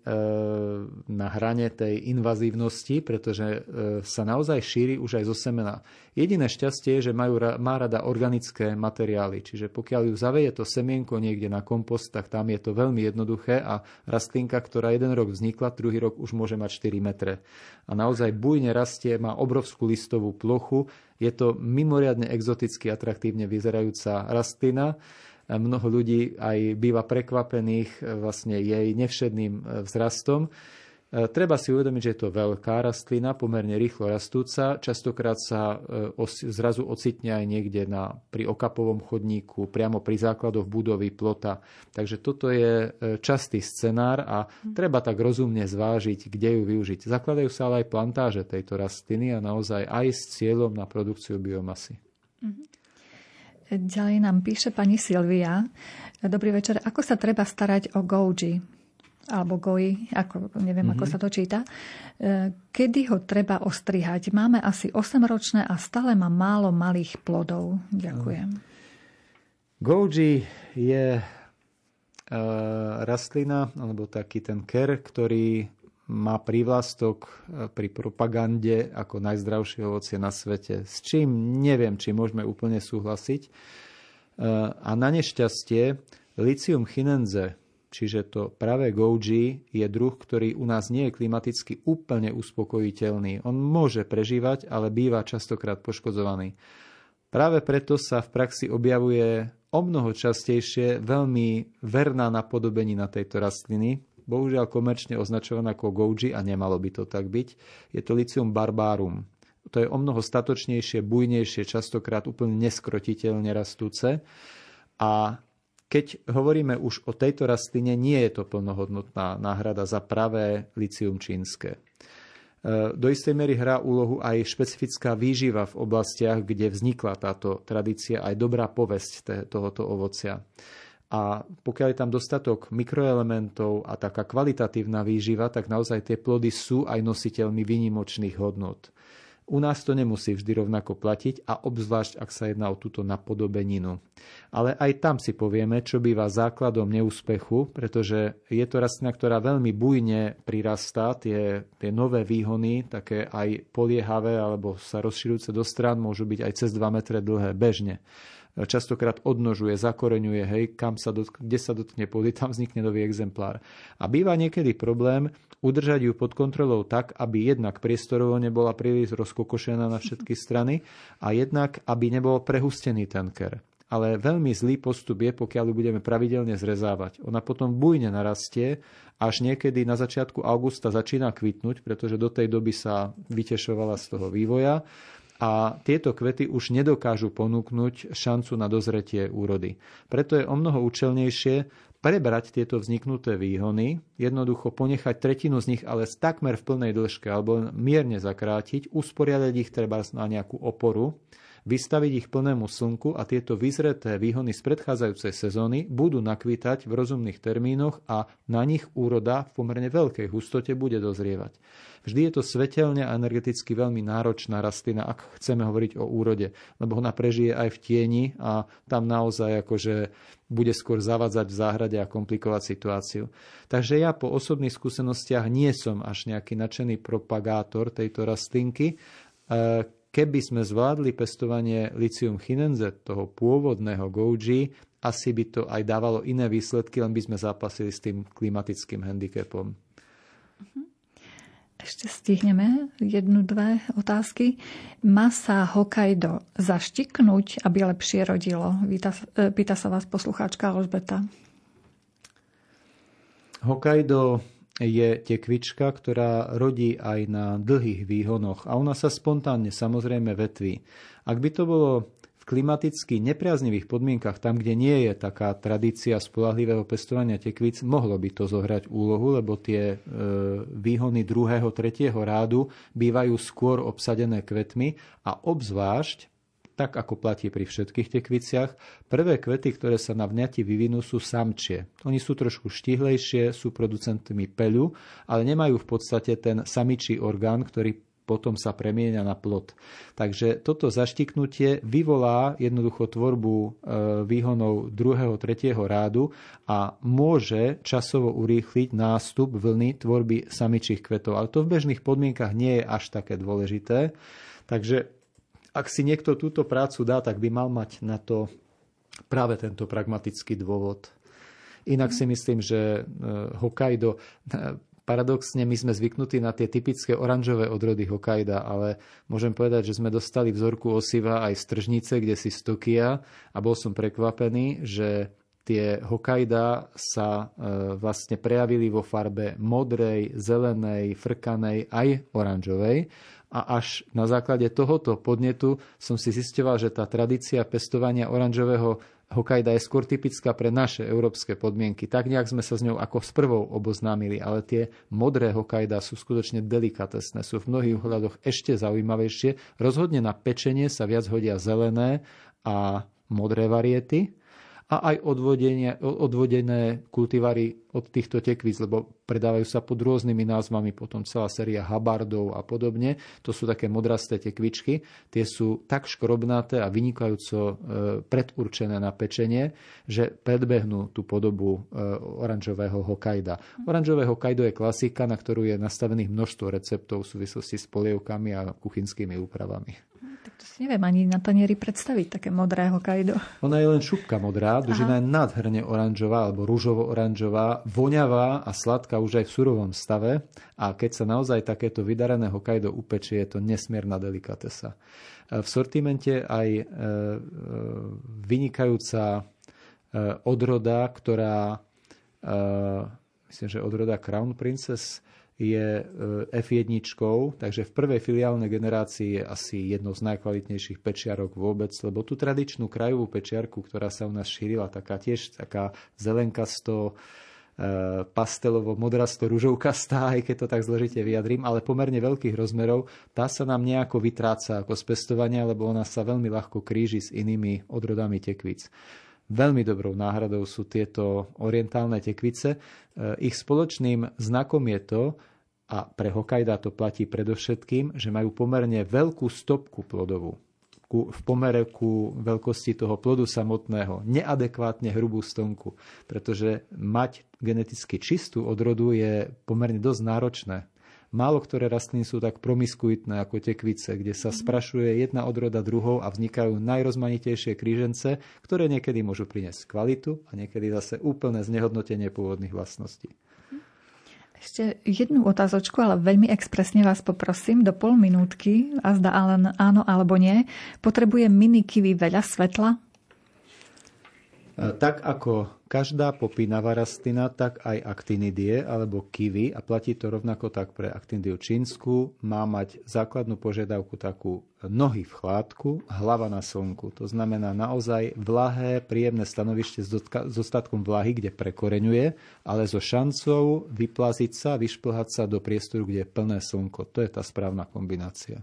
na hrane tej invazívnosti, pretože e, sa naozaj šíri už aj zo semena. Jediné šťastie je, že majú, má rada organické materiály, čiže pokiaľ ju zaveje to semienko niekde na kompost, tak tam je to veľmi jednoduché a rastlinka, ktorá jeden rok vznikla, druhý rok už môže mať 4 metre. A naozaj bujne rastie, má obrovskú listovú plochu, je to mimoriadne exoticky atraktívne vyzerajúca rastlina mnoho ľudí aj býva prekvapených e, vlastne jej nevšedným e, vzrastom. E, treba si uvedomiť, že je to veľká rastlina, pomerne rýchlo rastúca. Častokrát sa zrazu ocitne aj niekde na, pri okapovom chodníku, priamo pri základoch budovy, plota. Takže toto je častý scenár a treba tak rozumne zvážiť, kde ju využiť. Zakladajú sa ale aj plantáže tejto rastliny a naozaj aj s cieľom na produkciu biomasy. Mm-hmm. Ďalej nám píše pani Silvia. Dobrý večer. Ako sa treba starať o Gouji? Alebo goji, ako, neviem, mm-hmm. ako mhm. sa to číta. E, kedy ho treba ostrihať? Máme asi 8 ročné a stále má málo malých plodov. Ďakujem. Gouji je uh, rastlina, alebo taký ten ker, ktorý má prívlastok e, pri propagande ako najzdravšie ovocie na svete. S čím neviem, či môžeme úplne súhlasiť. E, a na nešťastie licium chinenze, čiže to pravé goji, je druh, ktorý u nás nie je klimaticky úplne uspokojiteľný. On môže prežívať, ale býva častokrát poškodzovaný. Práve preto sa v praxi objavuje o mnoho častejšie veľmi verná napodobenina tejto rastliny, bohužiaľ komerčne označované ako Goji a nemalo by to tak byť. Je to licium barbarum. To je o mnoho statočnejšie, bujnejšie, častokrát úplne neskrotiteľne rastúce. A keď hovoríme už o tejto rastline, nie je to plnohodnotná náhrada za pravé licium čínske. E, do istej miery hrá úlohu aj špecifická výživa v oblastiach, kde vznikla táto tradícia, aj dobrá povesť tohoto ovocia. A pokiaľ je tam dostatok mikroelementov a taká kvalitatívna výživa, tak naozaj tie plody sú aj nositeľmi výnimočných hodnot. U nás to nemusí vždy rovnako platiť a obzvlášť, ak sa jedná o túto napodobeninu. Ale aj tam si povieme, čo býva základom neúspechu, pretože je to rastlina, ktorá veľmi bujne prirastá, tie, tie nové výhony, také aj poliehavé alebo sa rozširujúce do strán, môžu byť aj cez 2 metre dlhé bežne častokrát odnožuje, zakoreňuje, hej, kam sa dotkne, kde sa dotkne pôdy, tam vznikne nový exemplár. A býva niekedy problém udržať ju pod kontrolou tak, aby jednak priestorovo nebola príliš rozkokošená na všetky strany a jednak, aby nebol prehustený ten ker ale veľmi zlý postup je, pokiaľ ju budeme pravidelne zrezávať. Ona potom bujne narastie, až niekedy na začiatku augusta začína kvitnúť, pretože do tej doby sa vytešovala z toho vývoja a tieto kvety už nedokážu ponúknuť šancu na dozretie úrody. Preto je o mnoho účelnejšie prebrať tieto vzniknuté výhony, jednoducho ponechať tretinu z nich ale takmer v plnej dĺžke alebo mierne zakrátiť, usporiadať ich treba na nejakú oporu, vystaviť ich plnému slnku a tieto vyzreté výhony z predchádzajúcej sezóny budú nakvítať v rozumných termínoch a na nich úroda v pomerne veľkej hustote bude dozrievať. Vždy je to svetelne a energeticky veľmi náročná rastlina, ak chceme hovoriť o úrode, lebo ona prežije aj v tieni a tam naozaj akože bude skôr zavadzať v záhrade a komplikovať situáciu. Takže ja po osobných skúsenostiach nie som až nejaký nadšený propagátor tejto rastlinky. Keby sme zvládli pestovanie licium chinense, toho pôvodného Goji, asi by to aj dávalo iné výsledky, len by sme zápasili s tým klimatickým handicapom. Uh-huh. Ešte stihneme jednu, dve otázky. Má sa Hokkaido zaštiknúť, aby lepšie rodilo? Pýta, e, pýta sa vás poslucháčka Alžbeta. Hokkaido je tekvička, ktorá rodí aj na dlhých výhonoch a ona sa spontánne samozrejme vetví. Ak by to bolo klimaticky nepriaznivých podmienkach, tam, kde nie je taká tradícia spolahlivého pestovania tekvíc, mohlo by to zohrať úlohu, lebo tie e, výhony druhého, tretieho rádu bývajú skôr obsadené kvetmi a obzvlášť tak ako platí pri všetkých tekviciach, prvé kvety, ktoré sa na vňati vyvinú, sú samčie. Oni sú trošku štihlejšie, sú producentmi peľu, ale nemajú v podstate ten samičí orgán, ktorý potom sa premieňa na plod. Takže toto zaštiknutie vyvolá jednoducho tvorbu e, výhonov druhého, tretieho rádu a môže časovo urýchliť nástup vlny tvorby samičích kvetov. Ale to v bežných podmienkach nie je až také dôležité. Takže ak si niekto túto prácu dá, tak by mal mať na to práve tento pragmatický dôvod. Inak si myslím, že e, Hokkaido Paradoxne my sme zvyknutí na tie typické oranžové odrody Hokkaida, ale môžem povedať, že sme dostali vzorku osiva aj z tržnice, kde si z Tokia a bol som prekvapený, že tie Hokkaida sa e, vlastne prejavili vo farbe modrej, zelenej, frkanej aj oranžovej. A až na základe tohoto podnetu som si zistoval, že tá tradícia pestovania oranžového Hokkaida je skôr typická pre naše európske podmienky. Tak nejak sme sa s ňou ako s prvou oboznámili, ale tie modré Hokkaida sú skutočne delikatesné, sú v mnohých ohľadoch ešte zaujímavejšie. Rozhodne na pečenie sa viac hodia zelené a modré variety a aj odvodené kultivary od týchto tekvíc, lebo predávajú sa pod rôznymi názvami, potom celá séria habardov a podobne. To sú také modrasté tekvičky. Tie sú tak škrobnaté a vynikajúco e, predurčené na pečenie, že predbehnú tú podobu e, oranžového Hokkaido. Oranžové Hokkaido je klasika, na ktorú je nastavených množstvo receptov v súvislosti s polievkami a kuchynskými úpravami. Tak to si neviem ani na tanieri predstaviť, také modré Hokkaido. Ona je len šupka modrá, dužina je nádherne oranžová alebo rúžovo-oranžová, voňavá a sladká už aj v surovom stave. A keď sa naozaj takéto vydarené Hokkaido upečie, je to nesmierna delikatesa. V sortimente aj e, e, vynikajúca e, odroda, ktorá myslím, že odroda Crown Princess je F1, takže v prvej filiálnej generácii je asi jedno z najkvalitnejších pečiarok vôbec, lebo tú tradičnú krajovú pečiarku, ktorá sa u nás šírila, taká tiež taká zelenkasto, pastelovo, modrasto, ružovkastá, aj keď to tak zložite vyjadrím, ale pomerne veľkých rozmerov, tá sa nám nejako vytráca ako z pestovania, lebo ona sa veľmi ľahko kríži s inými odrodami tekvíc. Veľmi dobrou náhradou sú tieto orientálne tekvice. E, ich spoločným znakom je to, a pre Hokajda to platí predovšetkým, že majú pomerne veľkú stopku plodovú v pomere ku veľkosti toho plodu samotného, neadekvátne hrubú stonku, pretože mať geneticky čistú odrodu je pomerne dosť náročné. Málo ktoré rastliny sú tak promiskuitné ako tekvice, kde sa mhm. sprašuje jedna odroda druhou a vznikajú najrozmanitejšie krížence, ktoré niekedy môžu priniesť kvalitu a niekedy zase úplné znehodnotenie pôvodných vlastností. Ešte jednu otázočku, ale veľmi expresne vás poprosím do pol minútky a zda áno alebo nie. Potrebuje mini kiwi veľa svetla? E, tak ako každá popínavá rastlina, tak aj actinidie alebo kiwi, a platí to rovnako tak pre actinidiu čínsku, má mať základnú požiadavku takú nohy v chládku, hlava na slnku. To znamená naozaj vlahé, príjemné stanovište s dostatkom vlahy, kde prekoreňuje, ale so šancou vyplaziť sa, vyšplhať sa do priestoru, kde je plné slnko. To je tá správna kombinácia.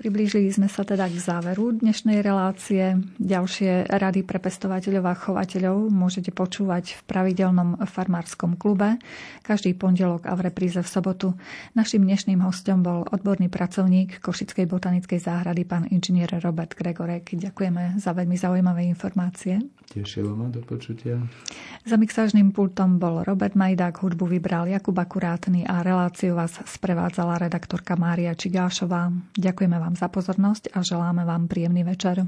Priblížili sme sa teda k záveru dnešnej relácie. Ďalšie rady pre pestovateľov a chovateľov môžete počúvať v pravidelnom farmárskom klube každý pondelok a v repríze v sobotu. Našim dnešným hostom bol odborný pracovník Košickej botanickej záhrady pán inžinier Robert Gregorek. Ďakujeme za veľmi zaujímavé informácie. Tešilo ma do počutia. Za mixážnym pultom bol Robert Majdák, hudbu vybral Jakub Akurátny a reláciu vás sprevádzala redaktorka Mária Čigášová. Ďakujeme vám vám za pozornosť a želáme vám príjemný večer.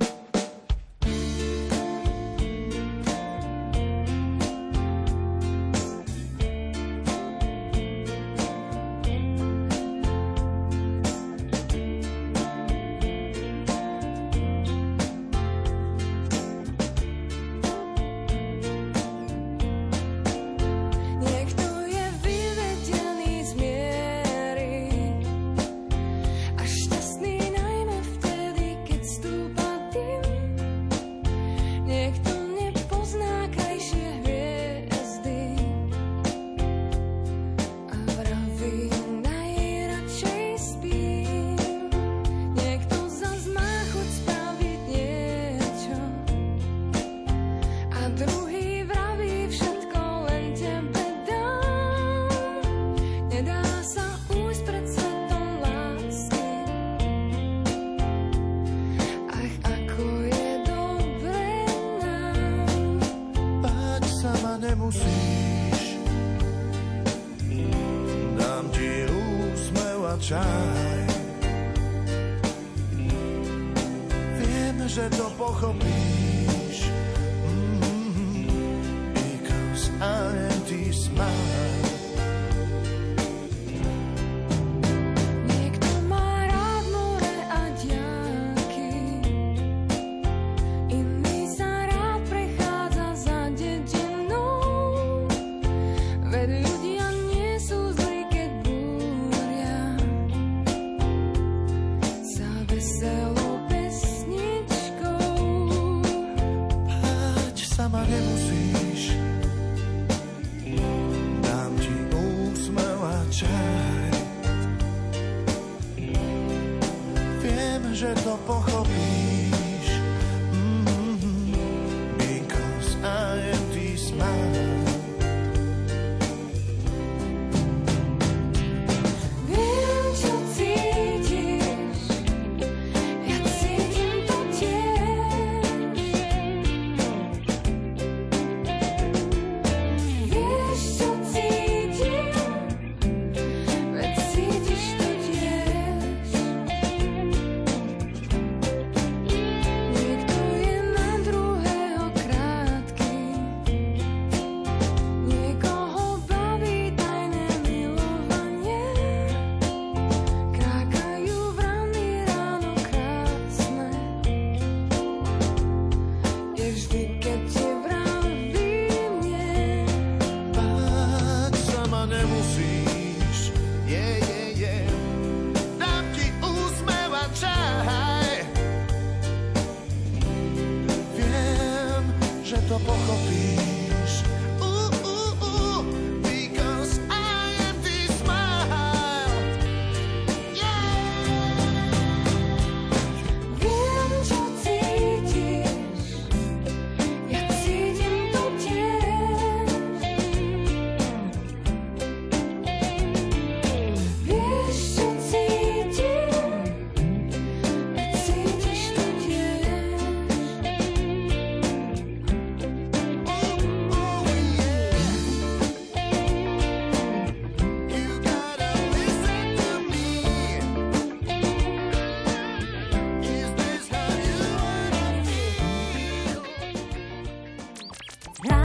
že to pochopíš.